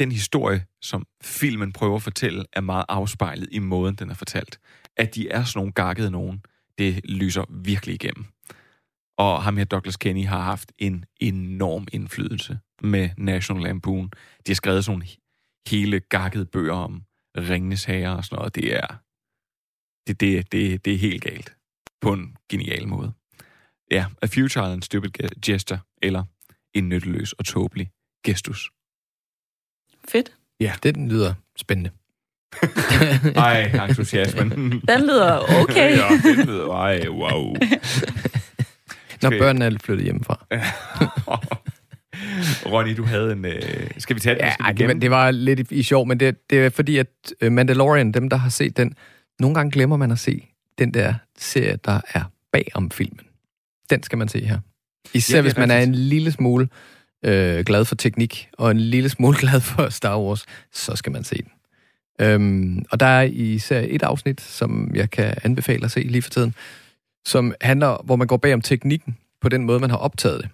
den historie, som filmen prøver at fortælle, er meget afspejlet i måden, den er fortalt. At de er sådan nogle gakkede nogen, det lyser virkelig igennem. Og ham her, Douglas Kenny, har haft en enorm indflydelse med National Lampoon. De har skrevet sådan nogle hele gakkede bøger om Ringenes Herre og sådan noget. Det er, det, det, det, det er helt galt. På en genial måde. Ja, A Futile and Stupid Gesture, eller En nytteløs og tåbelig gestus. Fedt. Ja, det den lyder spændende. Ej, entusiasmen. Den lyder okay. ja, den lyder, ej, wow. Når børnene er flyttet hjemmefra. Ronny, du havde en... Øh, skal vi tage den? Ja, ej, det, gemme? det var lidt i, i sjov, men det, det er fordi, at øh, Mandalorian, dem der har set den, nogle gange glemmer man at se den der serie, der er bag om filmen. Den skal man se her. Især Ja, hvis man er en lille smule øh, glad for teknik, og en lille smule glad for Star Wars, så skal man se den. Øhm, og der er især et afsnit, som jeg kan anbefale at se lige for tiden, som handler, hvor man går bag om teknikken på den måde, man har optaget det.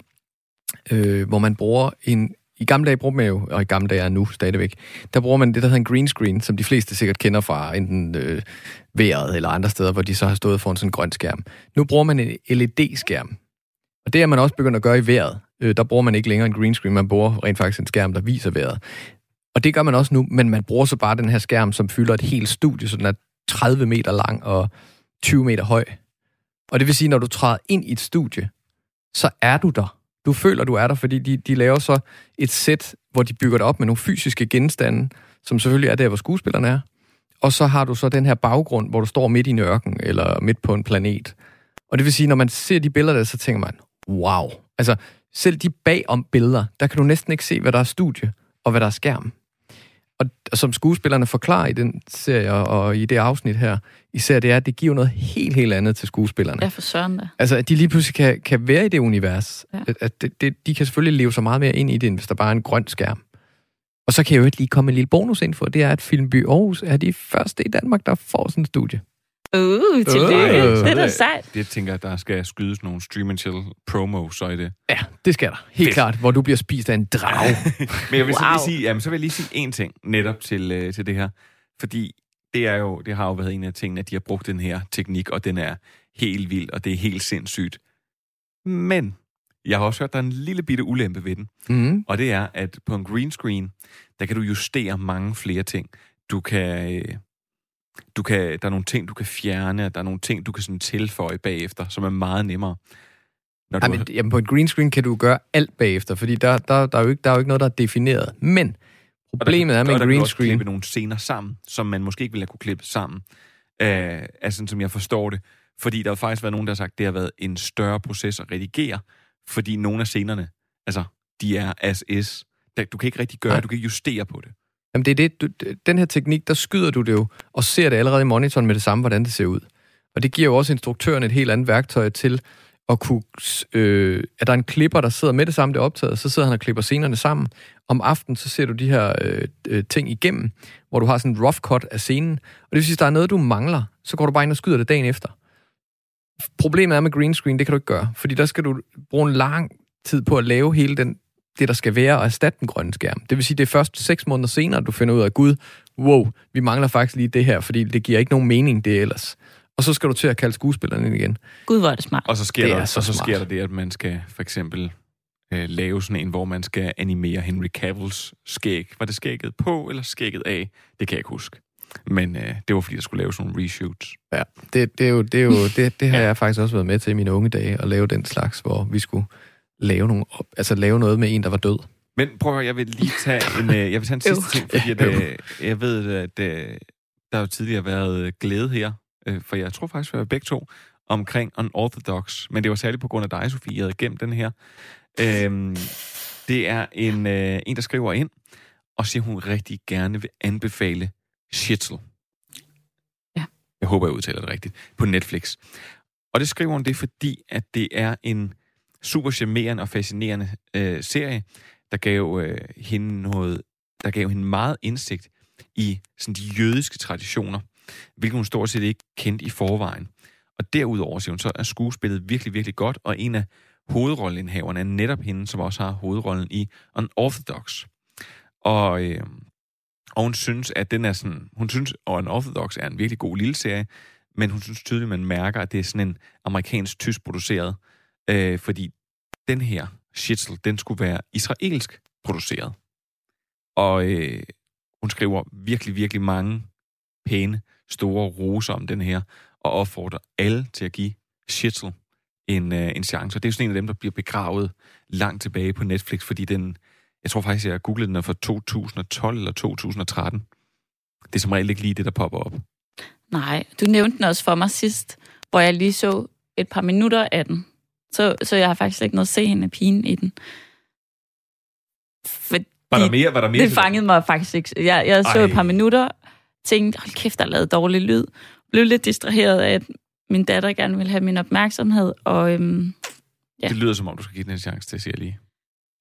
Øh, hvor man bruger en... I gamle dage brugte man jo, og i gamle dage er nu stadigvæk, der bruger man det, der hedder en green screen, som de fleste sikkert kender fra enten øh, vejret eller andre steder, hvor de så har stået foran sådan en grøn skærm. Nu bruger man en LED-skærm. Og det er man også begyndt at gøre i vejret. Øh, der bruger man ikke længere en green screen, man bruger rent faktisk en skærm, der viser vejret. Og det gør man også nu, men man bruger så bare den her skærm, som fylder et helt studie, så den er 30 meter lang og 20 meter høj. Og det vil sige, når du træder ind i et studie, så er du der. Du føler, du er der, fordi de, de laver så et sæt, hvor de bygger det op med nogle fysiske genstande, som selvfølgelig er der, hvor skuespillerne er. Og så har du så den her baggrund, hvor du står midt i en ørken, eller midt på en planet. Og det vil sige, når man ser de billeder der, så tænker man, wow. Altså, selv de bagom billeder, der kan du næsten ikke se, hvad der er studie, og hvad der er skærm. Og, og som skuespillerne forklarer i den serie, og i det afsnit her, især det er, at det giver noget helt, helt andet til skuespillerne. Ja, for søren da. Altså, at de lige pludselig kan, kan være i det univers. Ja. At, at det, det, de kan selvfølgelig leve så meget mere ind i det, end hvis der bare er en grøn skærm. Og så kan jeg jo ikke lige komme en lille bonusinfo. Det er, at Filmby Aarhus er de første i Danmark, der får sådan en studie. Uh, tillykke. Øh. det er da sejt. Det tænker jeg, der skal skydes nogle stream and chill promo, så i det. Ja, det skal der. Helt Fedt. klart, hvor du bliver spist af en drage. Men jeg vil så Wow. lige sige, jamen, så vil jeg lige sige en ting netop til, øh, til det her. Fordi det, er jo, det har jo været en af tingene, at de har brugt den her teknik, og den er helt vild, og det er helt sindssygt. Men jeg har også hørt, der er en lille bitte ulempe ved den. mm. Og det er, at på en green screen, der kan du justere mange flere ting. Du kan, øh, du kan, der er nogle ting, du kan fjerne, der er nogle ting, du kan sådan tilføje bagefter, som er meget nemmere. Når du, Jamen, jamen, på en green screen kan du gøre alt bagefter, fordi der, der, der, er, jo ikke, der er jo ikke noget, der er defineret. Men problemet er med og en der green screen... klippe nogle scener sammen, som man måske ikke ville have kunne klippe sammen. Øh, altså som jeg forstår det. Fordi der har faktisk været nogen, der har sagt, at det har været en større proces at redigere, fordi nogle af scenerne, altså, de er as is. Der- Du kan ikke rigtig gøre, Nej. du kan ikke justere på det. Jamen det er det, du, den her teknik, der skyder du det jo, og ser det allerede i monitoren med det samme, hvordan det ser ud. Og det giver jo også instruktøren et helt andet værktøj til at kunne, øh, at der er en klipper, der sidder med det samme, det er optaget, så sidder han og klipper scenerne sammen. Om aftenen, så ser du de her øh, øh, ting igennem, hvor du har sådan en rough cut af scenen. Og det vil sige, hvis der er noget, du mangler, så går du bare ind og skyder det dagen efter. Problemet er med green screen, det kan du ikke gøre, fordi der skal du bruge en lang tid på at lave hele den det, der skal være, og erstatte den grønne skærm. Det vil sige, det er først seks måneder senere, du finder ud af, gud, wow, vi mangler faktisk lige det her, fordi det giver ikke nogen mening, det ellers. Og så skal du til at kalde skuespillerne ind igen. Gud, hvor er det smart. Og så sker, Det der, er så og så smart. sker der det, at man skal for eksempel øh, lave sådan en, hvor man skal animere Henry Cavills skæg. Var det skægget på, eller skægget af? Det kan jeg ikke huske. Men øh, det var, fordi der skulle laves nogle reshoots. Ja, det, det, er jo, det, er jo, det, det har Ja. jeg faktisk også været med til i mine unge dage, at lave den slags, hvor vi skulle lave, nogle, op- altså lave noget med en, der var død. Men prøv at høre, jeg vil lige tage en, øh, jeg vil tage en sidste ting, fordi at, øh, jeg ved, at øh, der har jo tidligere været glæde her, øh, for jeg tror faktisk, vi var begge to, omkring Unorthodox, men det var særligt på grund af dig, Sofie, jeg havde gemt den her. Øhm, det er en, øh, en, der skriver ind, og siger, hun rigtig gerne vil anbefale Schitzel. Ja. Jeg håber, jeg udtaler det rigtigt. På Netflix. Og det skriver hun det, fordi at det er en super charmerende og fascinerende øh, serie, der gav øh, hende noget, der gav hende meget indsigt i sådan de jødiske traditioner, hvilket hun stort set ikke kendte i forvejen. Og derudover, siger hun, så er skuespillet virkelig, virkelig godt, og en af hovedrollenhaverne er netop hende, som også har hovedrollen i Unorthodox. Og, øh, og hun synes, at den er sådan, hun synes, at Unorthodox er en virkelig god lille serie, men hun synes tydeligt, man mærker, at det er sådan en amerikansk-tysk produceret, øh, Øh, fordi den her shitsel, den skulle være israelsk produceret. Og øh, hun skriver virkelig, virkelig mange pæne, store roser om den her, og opfordrer alle til at give shitsel en, øh, en chance. Og det er jo sådan en af dem, der bliver begravet langt tilbage på Netflix, fordi den, jeg tror faktisk, jeg googlede den er fra 2012 eller 2013. Det er som regel ikke lige det, der popper op. Nej, du nævnte den også for mig sidst, hvor jeg lige så et par minutter af den. Så, så jeg har faktisk ikke noget at se hende af pigen i den. Fordi Var der mere? Var der mere det til fangede mig faktisk ikke. Jeg, jeg så Ej. et par minutter, tænkte, hold kæft, der er lavet dårlig lyd. Blev lidt distraheret af, at min datter gerne ville have min opmærksomhed. Og øhm, Ja. Det lyder som om, du skal give den en chance til, siger jeg lige.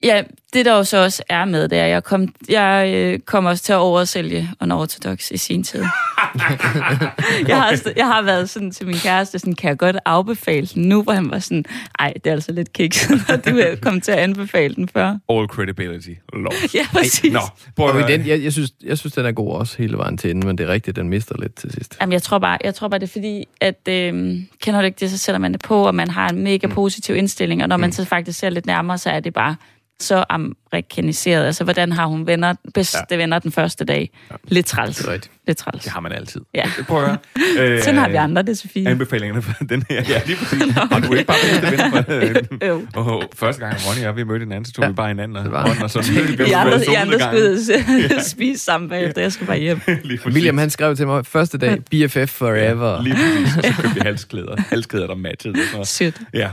ja, det der jo så også er med, det er, at jeg kom, jeg øh, kom også til at oversælge Unorthodox i sin tid. jeg, har, også- jeg har været sådan til min kæreste, sådan, kan jeg godt afbefale den nu, hvor han var sådan, ej, det er altså lidt kiks, og du er kommet til at anbefale den før. All credibility lost. Ja, præcis. Nå, prøv at den, jeg, jeg, synes, jeg synes, den er god også hele vejen til enden, men det er rigtigt, den mister lidt til sidst. Jamen, jeg tror bare, jeg tror bare det er fordi, at øhm, kender du ikke det, så sætter man det på, og man har en mega positiv indstilling, og når man så faktisk ser lidt nærmere, så er det bare så amerikaniseret. Altså, hvordan har hun venner, bedste ja. venner den første dag? Lidt træls. Det er rigtigt. Lidt træls. Det har man altid. Ja. Prøv at høre. Øh, Sådan har vi andre det, Sofie. Anbefalingerne for den her. Ja, lige præcis. Og du er ikke bare bedste ven Jo. for... Og første gang, Ronny og jeg, vi mødte hinanden, så tog vi bare hinanden og det var- hånden, og så vi I andre, I andre skulle spise sammen bagefter. Jeg skal bare hjem. William, han skrev til mig første dag, BFF forever. Lige præcis. Og så købte vi halsklæder. Halsklæder, der matchede. Sødt. Ja.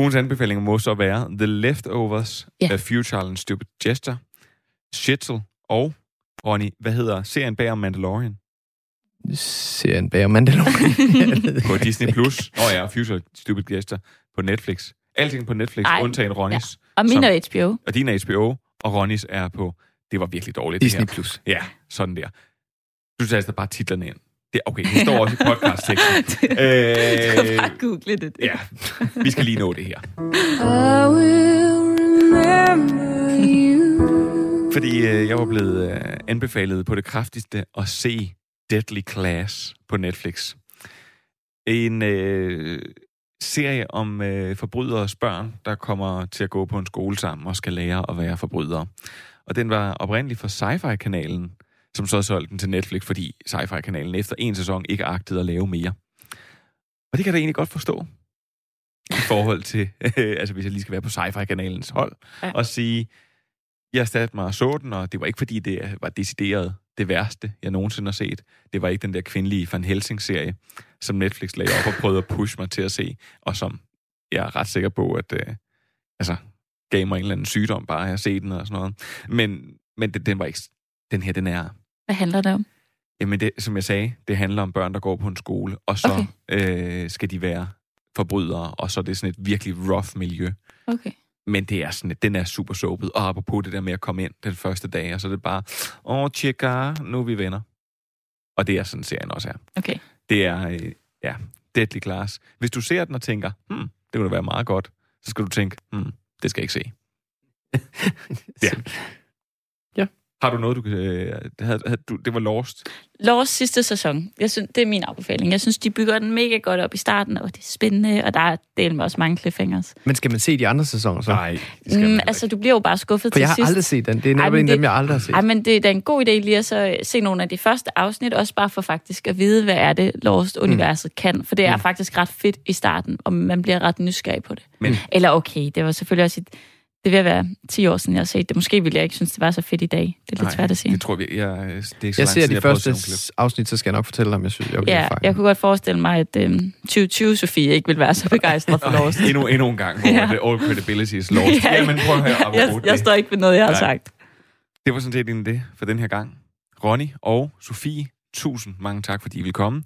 Ugens anbefalinger må så være The Leftovers, Ja. A Futile and Stupid Gesture, Shitzel og, Ronny, hvad hedder serien bag om Mandalorian Serien bag Mandalorian. på Disney+. Plus. Åh oh ja, and Stupid Gesture på Netflix. Alting på Netflix, Ej, undtagen Ronnys. Og min Som- er HBO. Og din er HBO, og Ronnys er på... Det var virkelig dårligt, Disney det her. Plus. Ja, sådan der. Du tager altså bare titlerne ind. Det, okay, det står også i podcast-teksten. Du kan øh, bare google det. ja, vi skal lige nå det her. I will remember you. Fordi øh, jeg var blevet øh, anbefalet på det kraftigste at se Deadly Class på Netflix. En øh, serie om øh, forbryderes børn, der kommer til at gå på en skole sammen og skal lære at være forbrydere. Og den var oprindeligt for Sci-Fi-kanalen, som så solgte den til Netflix, fordi Sci-Fi-kanalen efter en sæson ikke agtede at lave mere. Og det kan jeg da egentlig godt forstå. I forhold til, øh, altså hvis jeg lige skal være på Sci-Fi-kanalens hold, Ja. og sige, jeg satte mig og så den, og det var ikke fordi, det var decideret det værste, jeg nogensinde har set. Det var ikke den der kvindelige Van Helsing-serie, som Netflix lagde op og prøvede at pushe mig til at se, og som jeg er ret sikker på, at øh, altså, gav mig en eller anden sygdom bare at se den og sådan noget. Men, men den, den var ikke... Den her, den er... Hvad handler det om? Jamen, det, som jeg sagde, det handler om børn, der går på en skole, og så okay. øh, skal de være forbrydere, og så er det sådan et virkelig rough miljø. Okay. Men det er sådan, den er super soapet. Og apropos det der med at komme ind den første dag, og så er det bare, åh, tjekka, nu er vi venner. Og det er sådan, serien også er. Okay. Det er, øh, ja, deadly class. Hvis du ser den og tænker, hmm, det kunne da være meget godt, så skal du tænke, hmm, det skal jeg ikke se. ja. Har du noget, du kan... Øh, havde, havde, du, det var Lost. Lost sidste sæson. Jeg synes, det er min afbefaling. Jeg synes, de bygger den mega godt op i starten, og det er spændende, og der er del med også mange cliffhangers. Men skal man se de andre sæsoner så? Nej, det skal man Mm, altså, du bliver jo bare skuffet For til jeg har sidst. aldrig set den. Det er netop en af det- dem, jeg aldrig har set. Ej, men det er da en god idé lige at så se nogle af de første afsnit, også bare for faktisk at vide, hvad er det, Lost-universet mm. kan. For det er Mm. faktisk ret fedt i starten, og man bliver ret nysgerrig på det. Men- Eller okay, det var selvfølgelig også et, det vil være 10 år siden, jeg har set det. Måske ville jeg ikke synes, det var så fedt i dag. Det er lidt Nej, svært at sige. Det tror vi, jeg, det er ikke så Jeg lang ser de har at første afsnit, så skal jeg nok fortælle dig, om jeg synes, jeg Ja, jeg kunne godt forestille mig, at øhm, 2020 Sofie ikke vil være så begejstret for Lost. Endnu, endnu en gang, hvor Ja. det all credibility is lost. Ja. Jamen, prøv at høre. jeg, jeg det. står ikke ved noget, jeg har Nej. sagt. Det var sådan set det for den her gang. Ronny og Sofie, tusind mange tak, fordi I vil komme.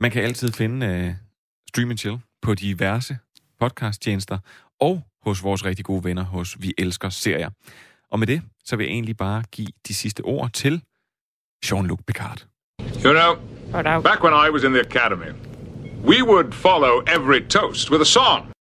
Man kan altid finde uh, Stream and Chill på diverse podcasttjenester og hos vores rigtig gode venner hos Vi Elsker Serier. Og med det, så vil jeg egentlig bare give de sidste ord til Jean-Luc Picard. You know, back when I was in the academy, we would follow every toast with a song.